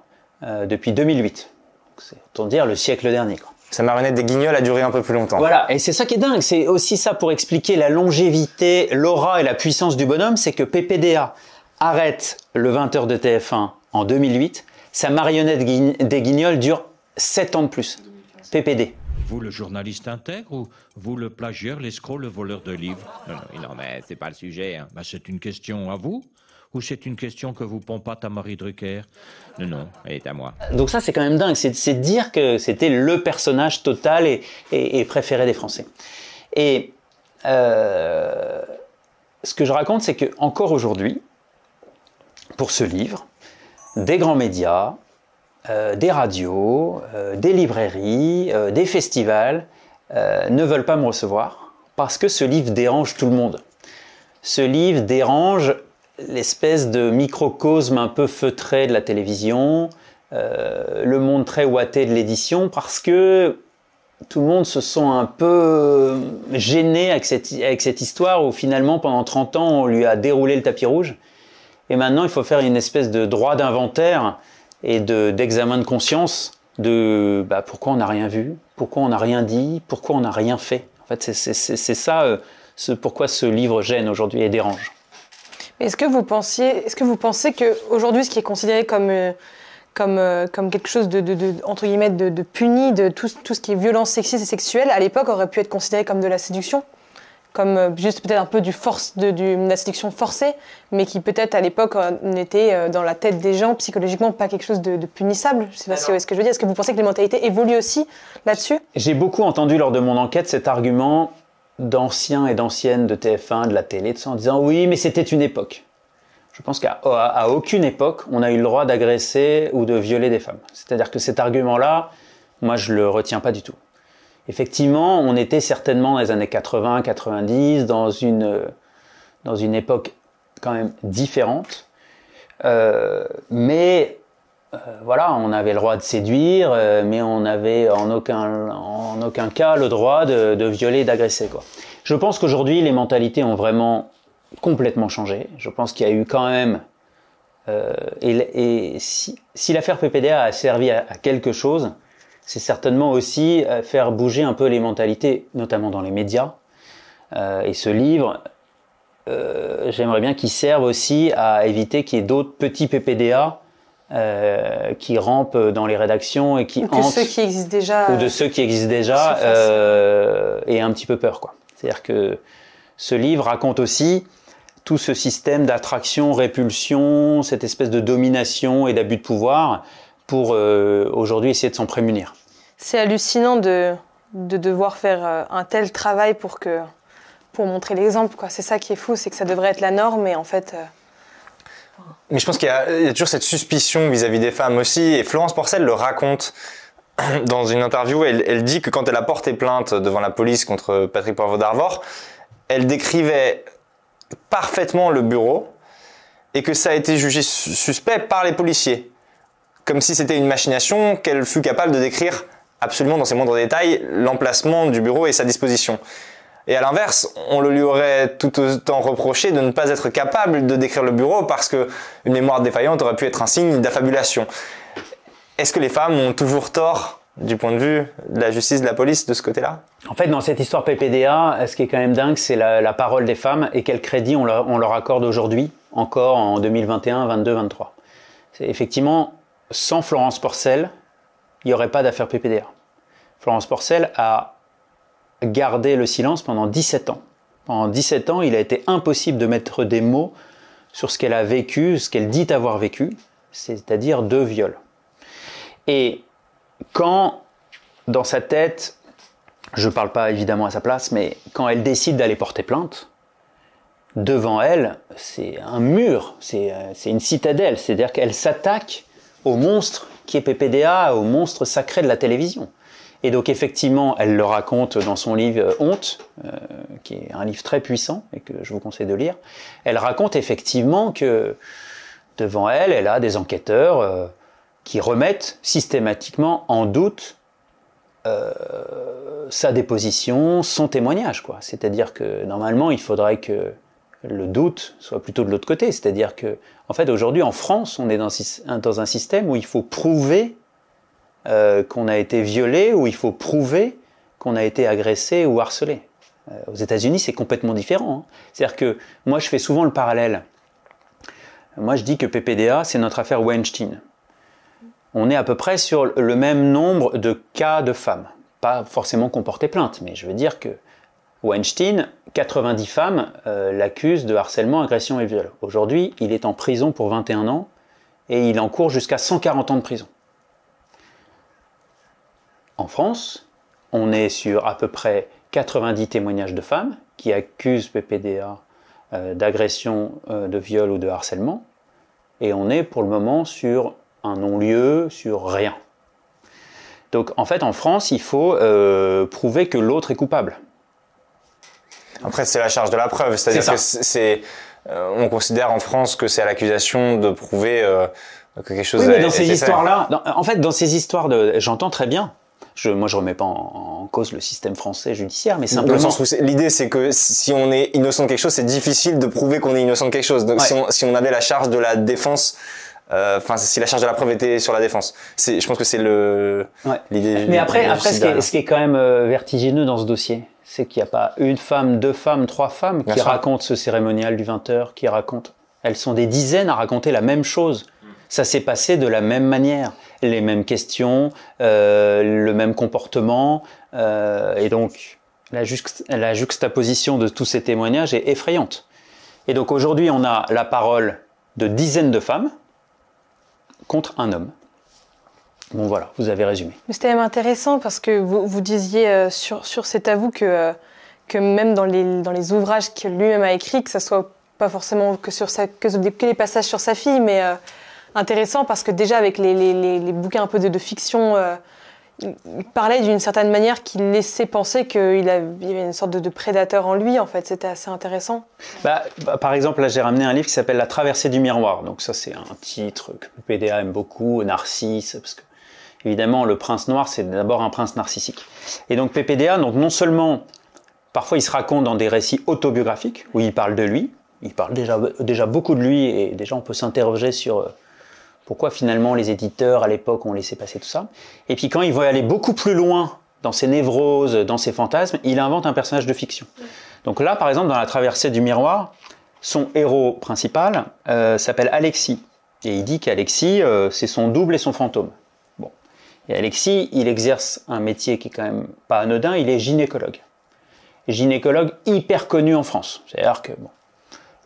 euh, depuis 2008. Donc, C'est autant dire le siècle dernier. Quoi. Sa marionnette des guignols a duré un peu plus longtemps. Voilà, et c'est ça qui est dingue, c'est aussi ça pour expliquer la longévité, l'aura et la puissance du bonhomme, c'est que PPDA arrête le 20h de TF1 en 2008, sa marionnette guign- des guignols dure 7 ans de plus. PPD. Vous le journaliste intègre ou vous le plagieur, l'escroc, le voleur de livres? Non, non, non, mais c'est pas le sujet. hein. Bah, C'est une question à vous ou c'est une question que vous pompâte à Marie Drucker? Non, non, elle est à moi. Donc ça, c'est quand même dingue. C'est c'est dire que c'était le personnage total et, et- et préféré des Français. Et euh, ce que je raconte, c'est que encore aujourd'hui, pour ce livre, des grands médias, euh, des radios, euh, des librairies, euh, des festivals ne veulent pas me recevoir parce que ce livre dérange tout le monde. Ce livre dérange l'espèce de microcosme un peu feutré de la télévision, le monde très ouaté de l'édition, parce que tout le monde se sent un peu gêné avec cette, avec cette histoire où finalement pendant 30 ans on lui a déroulé le tapis rouge et maintenant il faut faire une espèce de droit d'inventaire et de- d'examen de, conscience de bah, pourquoi on n'a rien vu, pourquoi on n'a rien dit, pourquoi on n'a rien fait. En fait c'est- ça euh, pourquoi ce livre gêne aujourd'hui et dérange. Est-ce que vous pensiez, est-ce que vous pensez que aujourd'hui, ce qui est considéré comme euh, comme euh, comme quelque chose de, de- entre guillemets de puni, de tout, tout ce qui est violence sexiste et sexuelle, à l'époque aurait pu être considéré comme de la séduction, comme euh, juste peut-être un peu du force de, du- de la séduction forcée, mais qui peut-être à l'époque euh, n'était euh, dans la tête des gens psychologiquement pas quelque chose de, de punissable. Je sais pas si ce que je veux dire. Est-ce que vous pensez que les mentalités évoluent aussi là-dessus? J'ai beaucoup entendu lors de mon enquête cet argument d'anciens et d'anciennes de TF1, de la télé, de ça, en disant oui, mais c'était une époque. Je pense qu'à à- à aucune époque, on a eu le droit d'agresser ou de violer des femmes. C'est-à-dire que cet argument-là, moi, je le retiens pas du tout. Effectivement, on était certainement dans les années 80, 90, dans une, euh, dans une époque quand même différente. Euh, mais euh, voilà, on avait le droit de séduire, mais on n'avait en aucun, en aucun cas le droit de, de violer, d'agresser. Quoi. Je pense qu'aujourd'hui, les mentalités ont vraiment complètement changé. Je pense qu'il y a eu quand même... et si, si l'affaire PPDA a servi à quelque chose, c'est certainement aussi euh, faire bouger un peu les mentalités, notamment dans les médias. Euh, et ce livre, euh, j'aimerais bien qu'il serve aussi à éviter qu'il y ait d'autres petits PPDA euh, qui rampent dans les rédactions et qui Ou que hantent ceux qui existent déjà ou de ceux qui existent déjà aient un petit peu peur quoi. C'est-à-dire que ce livre raconte aussi tout ce système d'attraction, répulsion, cette espèce de domination et d'abus de pouvoir pour aujourd'hui essayer de s'en prémunir. C'est hallucinant de, de devoir faire euh, un tel travail pour que pour montrer l'exemple. quoi. C'est ça qui est fou, c'est que ça devrait être la norme, et en fait, euh, Mais je pense qu'il y, a toujours cette suspicion vis-à-vis des femmes aussi. Et Florence Porcel le raconte dans une interview. Elle, elle dit que quand elle a porté plainte devant la police contre Patrick Poivre d'Arvor, elle décrivait parfaitement le bureau et que ça a été jugé su- suspect par les policiers. Comme si c'était une machination qu'elle fut capable de décrire absolument dans ses moindres détails l'emplacement du bureau et sa disposition. Et à l'inverse, on le lui aurait tout autant reproché de ne pas être capable de décrire le bureau parce que une mémoire défaillante aurait pu être un signe d'affabulation. Est-ce que les femmes ont toujours tort du point de vue de la justice, de la police, de ce côté-là? En fait, dans cette histoire PPDA, ce qui est quand même dingue, c'est la, parole des femmes et quel crédit on leur, on accorde aujourd'hui, encore en 2021, 22, 23. C'est effectivement, sans Florence Porcel, il n'y aurait pas d'affaire PPDA. Florence Porcel a gardé le silence pendant 17 ans. Pendant 17 ans, il a été impossible de mettre des mots sur ce qu'elle a vécu, ce qu'elle dit avoir vécu, c'est-à-dire deux viols. Et quand, dans sa tête, je ne parle pas évidemment à sa place, mais quand elle décide d'aller porter plainte, devant elle, c'est un mur, c'est euh, c'est une citadelle, c'est-à-dire qu'elle s'attaque au monstre qui est PPDA, au monstre sacré de la télévision. Et donc effectivement, elle le raconte dans son livre Honte, euh, qui est un livre très puissant et que je vous conseille de lire. Elle raconte effectivement que devant elle, elle a des enquêteurs euh, qui remettent systématiquement en doute euh, sa déposition, son témoignage. C'est-à-dire que normalement, il faudrait que le doute soit plutôt de l'autre côté. C'est-à-dire que, en fait, aujourd'hui, en France, on est dans, un système où il faut prouver euh, qu'on a été violé, où il faut prouver qu'on a été agressé ou harcelé. Euh, aux États-Unis, c'est complètement différent. hein. C'est-à-dire que moi, je fais souvent le parallèle. Moi, je dis que PPDA, c'est notre affaire Weinstein. On est à peu près sur le même nombre de cas de femmes. pas forcément comporté plainte, mais je veux dire que Weinstein, 90 femmes euh, l'accusent de harcèlement, agression et viol. Aujourd'hui, il est en prison pour 21 ans et il encourt jusqu'à 140 ans de prison. En France, on est sur à peu près 90 témoignages de femmes qui accusent PPDA euh, d'agression, euh, de viol ou de harcèlement, et on est pour le moment sur un non-lieu, sur rien. Donc en fait, en France, il faut prouver que l'autre est coupable. Après, c'est la charge de la preuve. C'est-à-dire C'est que c'est, euh, on considère en France que c'est à l'accusation de prouver euh, que quelque chose Oui, mais dans ces histoires-là, en fait, dans ces histoires de, j'entends très bien. Je, moi, je remets pas en, en cause le système français judiciaire, mais Dans le simplement. sens où l'idée, c'est que si on est innocent de quelque chose, c'est difficile de prouver qu'on est innocent de quelque chose. Donc, Ouais. si, on, si on avait la charge de la défense, euh, enfin, si la charge de la preuve était sur la défense, c'est, je pense que c'est le Ouais. l'idée. Mais après, après, ce qui, est, ce qui est quand même vertigineux dans ce dossier, c'est qu'il n'y a pas une femme, deux femmes, trois femmes qui racontent ce cérémonial du 20h, qui racontent. Elles sont des dizaines à raconter la même chose. Ça s'est passé de la même manière, les mêmes questions, euh, le même comportement, euh, et donc la, juxt- la juxtaposition de tous ces témoignages est effrayante. Et donc aujourd'hui, on a la parole de dizaines de femmes contre un homme. Bon voilà, vous avez résumé. Mais c'était même intéressant parce que vous, vous disiez euh, sur, sur cet avou que, euh, que même dans les, dans les ouvrages que lui-même a écrits, que ça soit pas forcément que, sur sa, que, que les passages sur sa fille, mais euh, intéressant parce que déjà avec les, les, les, les bouquins un peu de, de fiction, il il parlait d'une certaine manière qui laissait penser qu'il a- il y avait une sorte de, de prédateur en lui, en fait. C'était assez intéressant. Bah, bah, par exemple, là, j'ai ramené un livre qui s'appelle La traversée du miroir. Donc ça, c'est un titre que PDA aime beaucoup, Narcisse, parce que évidemment, le prince noir, c'est d'abord un prince narcissique. Et donc PPDA, donc non seulement, parfois, il se raconte dans des récits autobiographiques où il parle de lui, il parle déjà déjà beaucoup de lui, et déjà on peut s'interroger sur euh, pourquoi finalement les éditeurs à l'époque ont laissé passer tout ça. Et puis quand il veut aller beaucoup plus loin dans ses névroses, dans ses fantasmes, il invente un personnage de fiction. Donc là, par exemple, dans la traversée du miroir, son héros principal euh, s'appelle Alexis. Et il dit qu'Alexis, euh, c'est son double et son fantôme. Et Alexis, il exerce un métier qui est quand même pas anodin, il est gynécologue. Gynécologue hyper connu en France. C'est-à-dire que bon,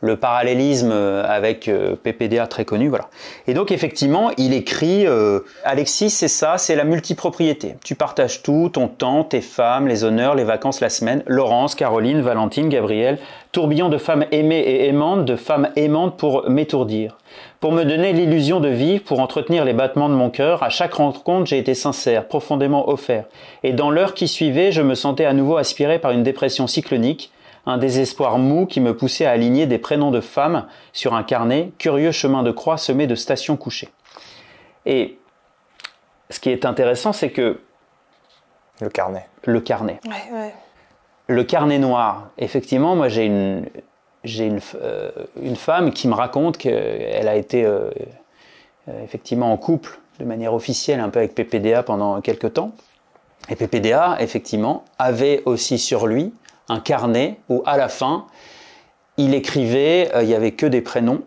le parallélisme euh, avec euh, PPDA très connu, voilà. Et donc effectivement, il écrit euh, Alexis, c'est ça, c'est la multipropriété. Tu partages tout, ton temps, tes femmes, les honneurs, les vacances, la semaine. Laurence, Caroline, Valentine, Gabrielle, tourbillon de femmes aimées et aimantes, de femmes aimantes pour m'étourdir. Pour me donner l'illusion de vivre, pour entretenir les battements de mon cœur, à chaque rencontre, j'ai été sincère, profondément offert. Et dans l'heure qui suivait, je me sentais à nouveau aspiré par une dépression cyclonique, un désespoir mou qui me poussait à aligner des prénoms de femmes sur un carnet, curieux chemin de croix semé de stations couchées. Et ce qui est intéressant, c'est que Le carnet. le carnet, Ouais, ouais. le carnet noir, effectivement, moi j'ai une, j'ai euh, une femme qui me raconte qu'elle a été euh, euh, effectivement en couple de manière officielle un peu avec PPDA pendant quelques temps. Et PPDA, effectivement, avait aussi sur lui un carnet où à la fin, il écrivait, il n'y avait que des prénoms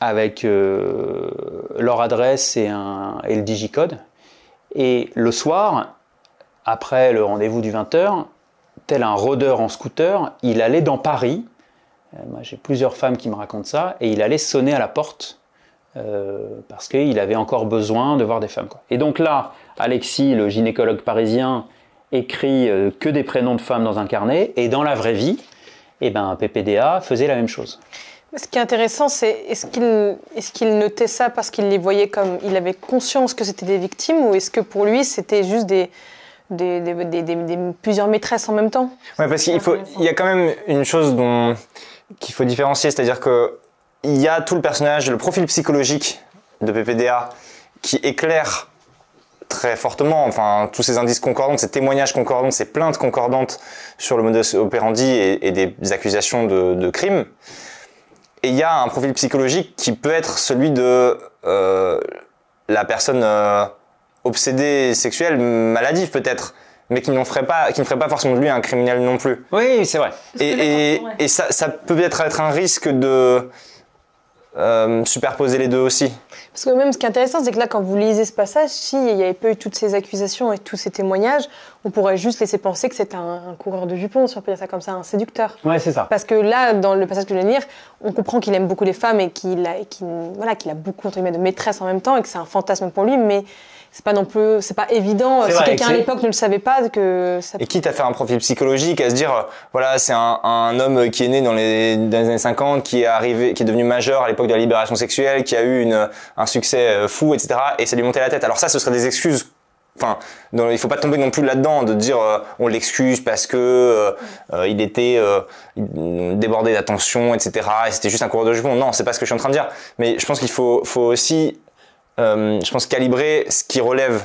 avec leur adresse et, et le digicode. Et le soir, après le rendez-vous du 20h, tel un rôdeur en scooter, il allait dans Paris. Euh, moi, j'ai plusieurs femmes qui me racontent ça, et il allait sonner à la porte euh, parce qu'il avait encore besoin de voir des femmes. quoi. Et donc là, Alexis, le gynécologue parisien, écrit euh, que des prénoms de femmes dans un carnet, et dans la vraie vie, eh ben, PPDA faisait la même chose. Ce qui est intéressant, c'est est-ce qu'il notait ça parce qu'il les voyait comme. Il avait conscience que c'était des victimes ou est-ce que pour lui c'était juste des, des, des- des- des- des- plusieurs maîtresses en même temps? Ouais, parce qu'il faut, il y a quand même une chose dont qu'il faut différencier, c'est-à-dire que il y a tout le personnage, le profil psychologique de PPDA qui éclaire très fortement, enfin tous ces indices concordants, ces témoignages concordants, ces plaintes concordantes sur le modus operandi et, des accusations de, de crimes. Et il y a un profil psychologique qui peut être celui de euh, la personne euh, obsédée sexuelle, maladive peut-être, mais qui, n'en ferait pas, qui ne ferait pas forcément de lui un criminel non plus. Oui, c'est vrai. Et, et, et ça, ça peut peut-être être un risque de euh, superposer les deux aussi. Parce que même ce qui est intéressant, c'est que là, quand vous lisez ce passage, s'il n'y avait pas eu toutes ces accusations et tous ces témoignages, on pourrait juste laisser penser que c'est un, un coureur de jupons, si on peut dire ça comme ça, un séducteur. Ouais, c'est ça. Parce que là, dans le passage que je viens de lire, on comprend qu'il aime beaucoup les femmes et qu'il a, et voilà, qu'il a beaucoup entre guillemets, de maîtresses en même temps et que c'est un fantasme pour lui, mais c'est pas non plus, c'est pas évident. Si quelqu'un à l'époque ne le savait pas, que ça Et quitte à faire un profil psychologique, à se dire, voilà, c'est un, un homme qui est né dans les, dans les années 50, qui est arrivé, qui est devenu majeur à l'époque de la libération sexuelle, qui a eu une, un succès euh, fou, etc. Et ça lui montait la tête. Alors ça, ce serait des excuses. Enfin, dans- il faut pas tomber non plus là-dedans de dire euh, on l'excuse parce que euh, euh, il était euh, débordé d'attention, etc. Et c'était juste un coureur de jupons. Non, c'est pas ce que je suis en train de dire. Mais je pense qu'il faut, faut aussi, euh, je pense calibrer ce qui relève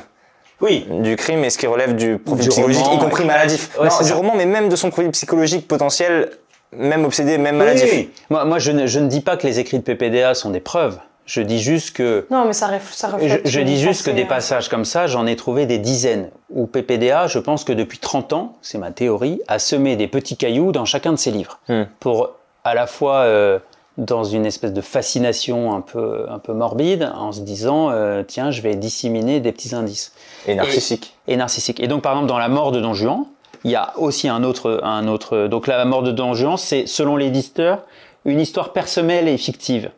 Oui. du crime et ce qui relève du profil Du psychologique, roman, y compris maladif. Ouais, non, c'est du ça. roman, mais même de son profil psychologique potentiel, même obsédé, même Oui, maladif. oui. Moi, moi je, ne, je ne dis pas que les écrits de PPDA sont des preuves. Je dis juste que Non, mais ça, ref- ça Je, reflète. je le dis juste que des hein. passages comme ça, j'en ai trouvé des dizaines. Où PPDA, je pense que depuis 30 ans, c'est ma théorie, a semé des petits cailloux dans chacun de ses livres. Hmm. Pour à la fois euh, dans une espèce de fascination un peu, un peu morbide, en se disant, euh, tiens, je vais disséminer des petits indices. Et narcissique. Et narcissique. Et donc, par exemple, dans La mort de Don Juan, il y a aussi un autre, un autre. Donc, la mort de Don Juan, c'est, selon l'éditeur, une histoire personnelle et fictive.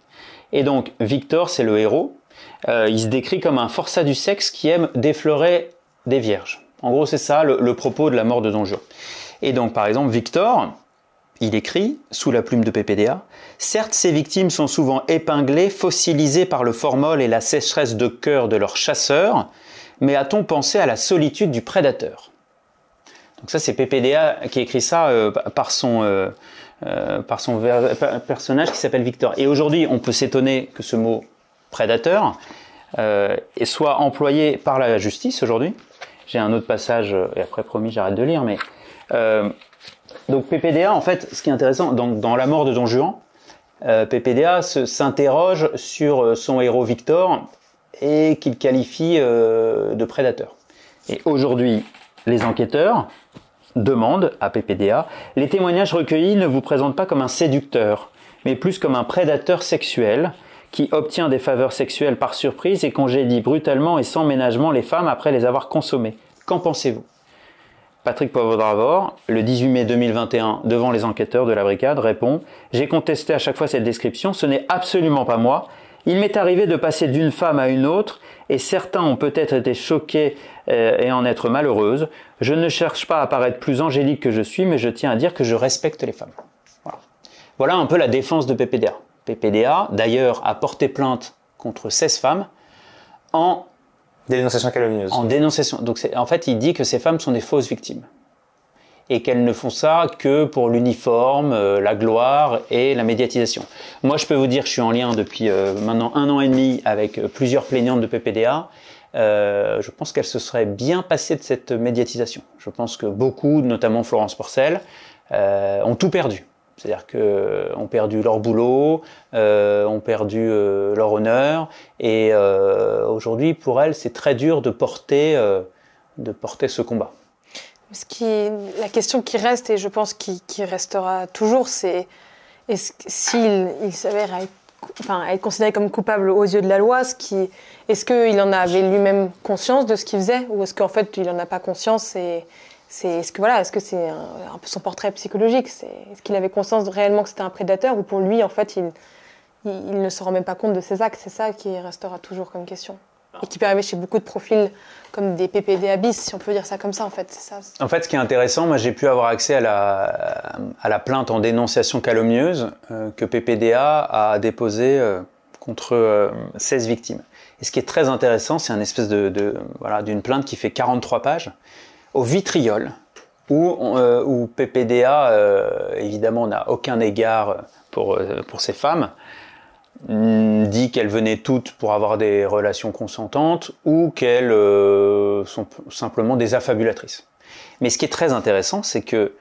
Et donc, Victor, c'est le héros. Euh, il se décrit comme un forçat du sexe qui aime déflorer des vierges. En gros, c'est ça le, le propos de la mort de Don Juan. Et donc, par exemple, Victor, il écrit, sous la plume de PPDA, Certes, ces victimes sont souvent épinglées, fossilisées par le formol et la sécheresse de cœur de leurs chasseurs, mais a-t-on pensé à la solitude du prédateur? Donc ça, c'est PPDA qui écrit ça euh, par son, euh, euh, par son personnage qui s'appelle Victor. Et aujourd'hui, on peut s'étonner que ce mot prédateur soit employé par la justice aujourd'hui. J'ai un autre passage, et après promis, j'arrête de lire, mais donc PPDA, en fait, ce qui est intéressant, dans, dans la mort de Don Juan, PPDA se- s'interroge sur euh, son héros Victor et qu'il qualifie euh, de prédateur. Et aujourd'hui, les enquêteurs demandent à PPDA les témoignages recueillis ne vous présentent pas comme un séducteur, mais plus comme un prédateur sexuel qui obtient des faveurs sexuelles par surprise et congédie brutalement et sans ménagement les femmes après les avoir consommées. Qu'en pensez-vous? Patrick Poivre-Dravor, le 18 mai 2021, devant les enquêteurs de la brigade, répond J'ai contesté à chaque fois cette description, ce n'est absolument pas moi. Il m'est arrivé de passer d'une femme à une autre, et certains ont peut-être été choqués euh, et en être malheureuses. Je ne cherche pas à paraître plus angélique que je suis, mais je tiens à dire que je respecte les femmes. Voilà, voilà un peu la défense de PPDA. PPDA, d'ailleurs, a porté plainte contre 16 femmes en Dénonciation calomnieuse. en dénonciation. Donc en fait, il dit que ces femmes sont des fausses victimes et qu'elles ne font ça que pour l'uniforme, euh, la gloire et la médiatisation. Moi, je peux vous dire, je suis en lien depuis euh, maintenant un an et demi avec euh, plusieurs plaignantes de PPDA. Je pense qu'elles se seraient bien passées de cette médiatisation. Je pense que beaucoup, notamment Florence Porcel, ont tout perdu. C'est-à-dire que ont perdu leur boulot, euh, ont perdu euh, leur honneur, et euh, aujourd'hui, pour elles, c'est très dur de porter, euh, de porter ce combat. La question qui reste, et je pense qui, restera toujours, c'est est-ce s'il il s'avère être, considéré comme coupable aux yeux de la loi, est-ce qu'il en avait lui-même conscience de ce qu'il faisait, ou est-ce qu'en fait il n'en a pas conscience et est-ce que voilà, est-ce que c'est un, peu son portrait psychologique? Est-ce qu'il avait conscience réellement que c'était un prédateur, ou pour lui, en fait, il, ne se rend même pas compte de ses actes C'est ça qui restera toujours comme question. Et qui peut arriver chez beaucoup de profils comme des PPD abysses, si on peut dire ça comme ça, en fait. Ça. En fait, ce qui est intéressant, moi j'ai pu avoir accès à la, plainte en dénonciation calomnieuse euh, que PPDA a déposée euh, contre euh, 16 victimes. Et ce qui est très intéressant, c'est un espèce d'une plainte qui fait 43 pages au vitriol, où, euh, PPDA euh, évidemment n'a aucun égard pour, euh, pour ces femmes, mm, dit qu'elles venaient toutes pour avoir des relations consentantes ou qu'elles sont simplement des affabulatrices. Mais ce qui est très intéressant, c'est que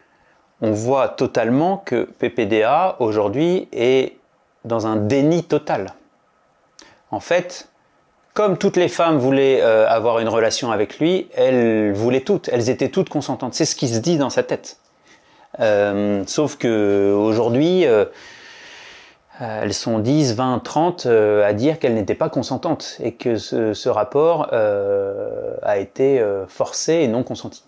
on voit totalement que PPDA aujourd'hui est dans un déni total. En fait, comme toutes les femmes voulaient euh, avoir une relation avec lui, elles voulaient toutes, elles étaient toutes consentantes. C'est ce qui se dit dans sa tête. Euh, sauf que aujourd'hui, euh, elles sont 10, 20, 30 euh, à dire qu'elles n'étaient pas consentantes et que ce, rapport a été forcé et non consenti.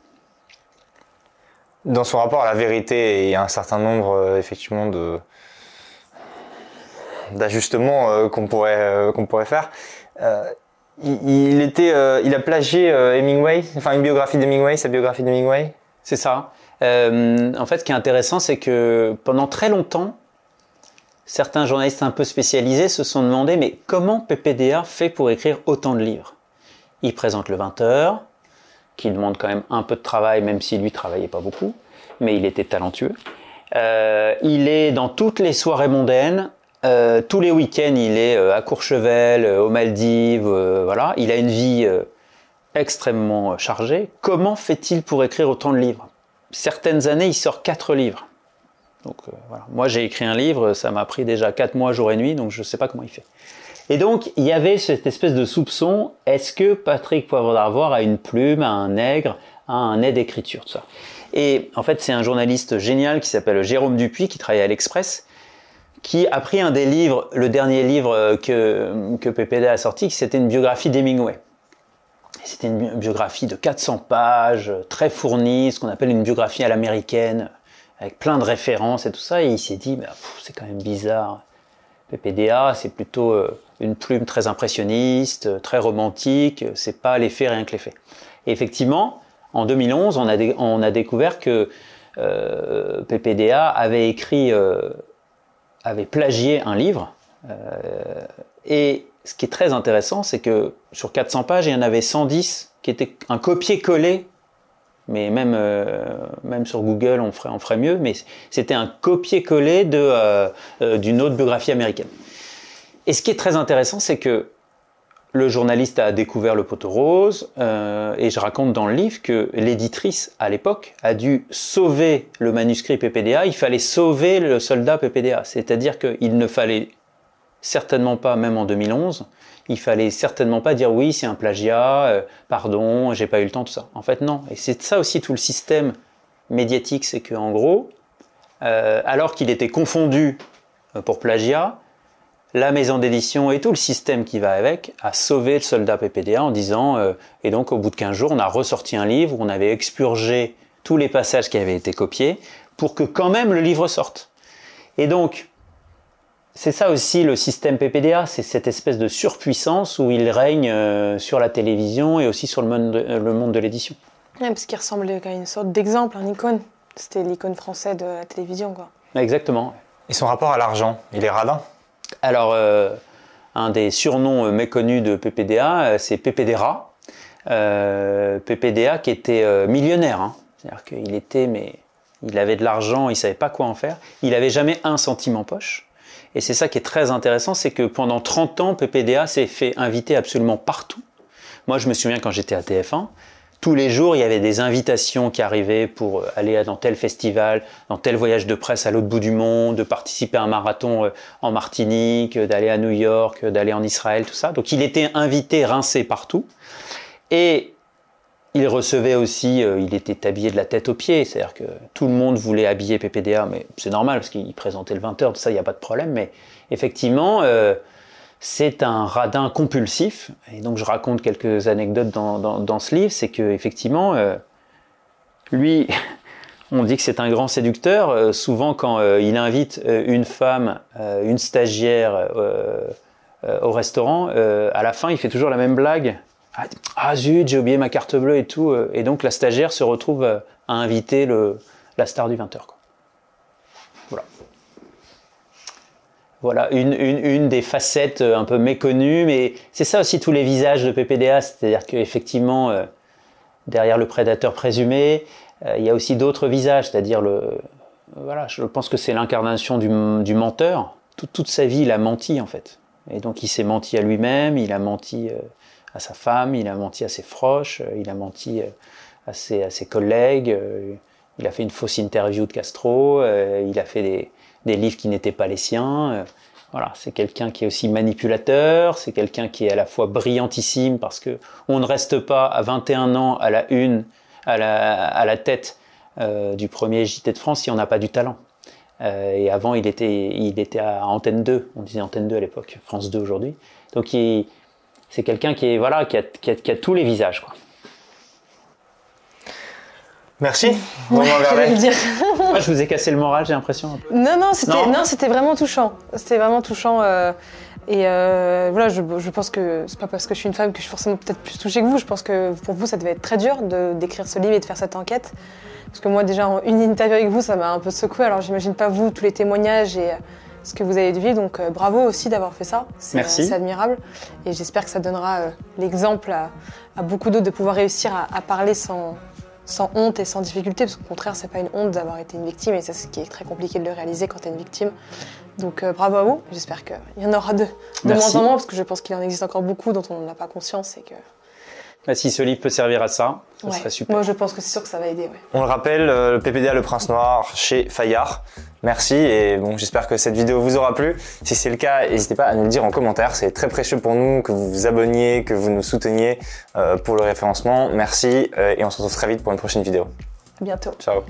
Dans son rapport à la vérité et à un certain nombre, effectivement, de d'ajustements qu'on pourrait qu'on pourrait faire. Euh, euh, il a plagié euh, Hemingway, enfin une biographie d'Hemingway, sa biographie d'Hemingway. C'est ça. En fait, ce qui est intéressant, c'est que pendant très longtemps, certains journalistes un peu spécialisés se sont demandé mais comment PPDA fait pour écrire autant de livres? Il présente le 20h, qui demande quand même un peu de travail, même si lui travaillait pas beaucoup, mais il était talentueux. Il est dans toutes les soirées mondaines. Euh, tous les week-ends, il est euh, à Courchevel, euh, aux Maldives, voilà. Il a une vie extrêmement chargée. Comment fait-il pour écrire autant de livres? Certaines années, il sort quatre livres. Donc voilà. Moi, j'ai écrit un livre, ça m'a pris déjà quatre mois, jour et nuit, donc je ne sais pas comment il fait. Et donc, il y avait cette espèce de soupçon, est-ce que Patrick Poivre d'Arvor a une plume, a un nègre, a un nez d'écriture, tout ça? Et en fait, c'est un journaliste génial qui s'appelle Jérôme Dupuis, qui travaille à l'Express, qui a pris un des livres, le dernier livre euh, que, que a sorti, qui c'était une biographie d'Hemingway. C'était une bi- biographie de 400 pages, euh, très fournie, ce qu'on appelle une biographie à l'américaine, avec plein de références et tout ça. Et il s'est dit, bah, c'est quand même bizarre. PPDA, c'est plutôt euh, une plume très impressionniste, très romantique, c'est pas les faits rien que les faits. Et effectivement, en 2011, on a, découvert que PPDA avait écrit, avait plagié un livre. euh, et ce qui est très intéressant, c'est que sur 400 pages, il y en avait 110 qui étaient un copier-coller mais même, euh, même sur Google, on ferait, on ferait mieux, mais c'était un copier-coller euh, d'une autre biographie américaine. Et ce qui est très intéressant, c'est que le journaliste a découvert le poteau rose, euh, et je raconte dans le livre que l'éditrice, à l'époque, a dû sauver le manuscrit PPDA, il fallait sauver le soldat PPDA, c'est-à-dire qu'il ne fallait certainement pas, même en 2011, il fallait certainement pas dire oui, c'est un plagiat, euh, pardon, j'ai pas eu le temps, tout ça. En fait, non. Et c'est ça aussi tout le système médiatique, c'est que en gros, euh, alors qu'il était confondu pour plagiat, la maison d'édition et tout le système qui va avec a sauvé le soldat PPDA en disant euh, et donc au bout de 15 jours, on a ressorti un livre où on avait expurgé tous les passages qui avaient été copiés pour que quand même le livre sorte. Et donc, c'est ça aussi le système PPDA, c'est cette espèce de surpuissance où il règne euh, sur la télévision et aussi sur le monde de, euh, le monde de l'édition. Ouais, parce qu'il ressemblait à une sorte d'exemple, un icône. C'était l'icône français de la télévision, quoi. Exactement. Et son rapport à l'argent, il est radin? Alors, euh, un des surnoms euh, méconnus de PPDA, euh, c'est PPDRA. PPDA qui était millionnaire. hein. C'est-à-dire qu'il était, mais il avait de l'argent, il savait pas quoi en faire. Il avait jamais un centime en poche. Et c'est ça qui est très intéressant, c'est que pendant 30 ans, PPDA s'est fait inviter absolument partout. Moi, je me souviens quand j'étais à TF1, tous les jours, il y avait des invitations qui arrivaient pour euh, aller dans tel festival, dans tel voyage de presse à l'autre bout du monde, de participer à un marathon euh, en Martinique, euh, d'aller à New York, d'aller en Israël, tout ça. Donc il était invité, rincé partout. Et il recevait aussi, il était habillé de la tête aux pieds, c'est-à-dire que tout le monde voulait habiller PPDA, mais c'est normal parce qu'il présentait le 20h, tout ça, il n'y a pas de problème. Mais effectivement, c'est un radin compulsif. Et donc je raconte quelques anecdotes dans, dans, ce livre, c'est que effectivement, euh, lui, on dit que c'est un grand séducteur. Euh, souvent, quand euh, il invite une femme, une stagiaire au restaurant, à la fin, il fait toujours la même blague. Ah, ah, zut, j'ai oublié ma carte bleue et tout. Et donc la stagiaire se retrouve à inviter le, la star du 20h. Quoi. Voilà, une, une, des facettes euh, un peu méconnues, mais c'est ça aussi tous les visages de PPDA, c'est-à-dire qu'effectivement, euh, derrière le prédateur présumé, euh, il y a aussi d'autres visages, c'est-à-dire le... Voilà, je pense que c'est l'incarnation du, du menteur. Toute, sa vie, il a menti en fait. Et donc il s'est menti à lui-même, il a menti à sa femme, il a menti à ses proches, il a menti à, ses, à ses collègues, il a fait une fausse interview de Castro, il a fait des, des livres qui n'étaient pas les siens. euh, voilà, c'est quelqu'un qui est aussi manipulateur, c'est quelqu'un qui est à la fois brillantissime parce que on ne reste pas à 21 ans à la une, à la, à la tête euh, du premier JT de France si on n'a pas du talent. Euh, et avant, il était, il était à Antenne 2, on disait Antenne 2 à l'époque, France 2 aujourd'hui. Donc c'est quelqu'un qui voilà, qui a, qui a- qui a tous les visages. Quoi. Merci. Le dire. Moi, je vous ai cassé le moral, j'ai l'impression. un peu. Non, non, c'était Non. non, c'était vraiment touchant. C'était vraiment touchant. euh, et euh, voilà, je, je pense que c'est pas parce que je suis une femme que je suis forcément peut-être plus touchée que vous. Je pense que pour vous, ça devait être très dur de d'écrire ce livre et de faire cette enquête. Parce que moi, déjà, en une interview avec vous, ça m'a un peu secoué. Alors, j'imagine pas vous, tous les témoignages et euh, ce que vous avez vécu. Donc, euh, bravo aussi d'avoir fait ça. C'est, Merci. euh, c'est admirable. Et j'espère que ça donnera euh, l'exemple à, à beaucoup d'autres de pouvoir réussir à, à parler sans, sans honte et sans difficulté, parce qu'au contraire, c'est pas une honte d'avoir été une victime, et ça, c'est ce qui est très compliqué de le réaliser quand tu es une victime. Donc euh, bravo à vous, j'espère qu'il y en aura de, de moins en moins, parce que je pense qu'il en existe encore beaucoup dont on n'a pas conscience, et que... Bah, si ce livre peut servir à ça, ça Ouais. serait super. Moi, je pense que c'est sûr que ça va aider, ouais. On le rappelle, euh, le PPDA Le Prince Noir chez Fayard. Merci et bon, j'espère que cette vidéo vous aura plu. Si c'est le cas, n'hésitez pas à nous le dire en commentaire. C'est très précieux pour nous que vous vous abonniez, que vous nous souteniez euh, pour le référencement. Merci euh, et on se retrouve très vite pour une prochaine vidéo. À bientôt. Ciao.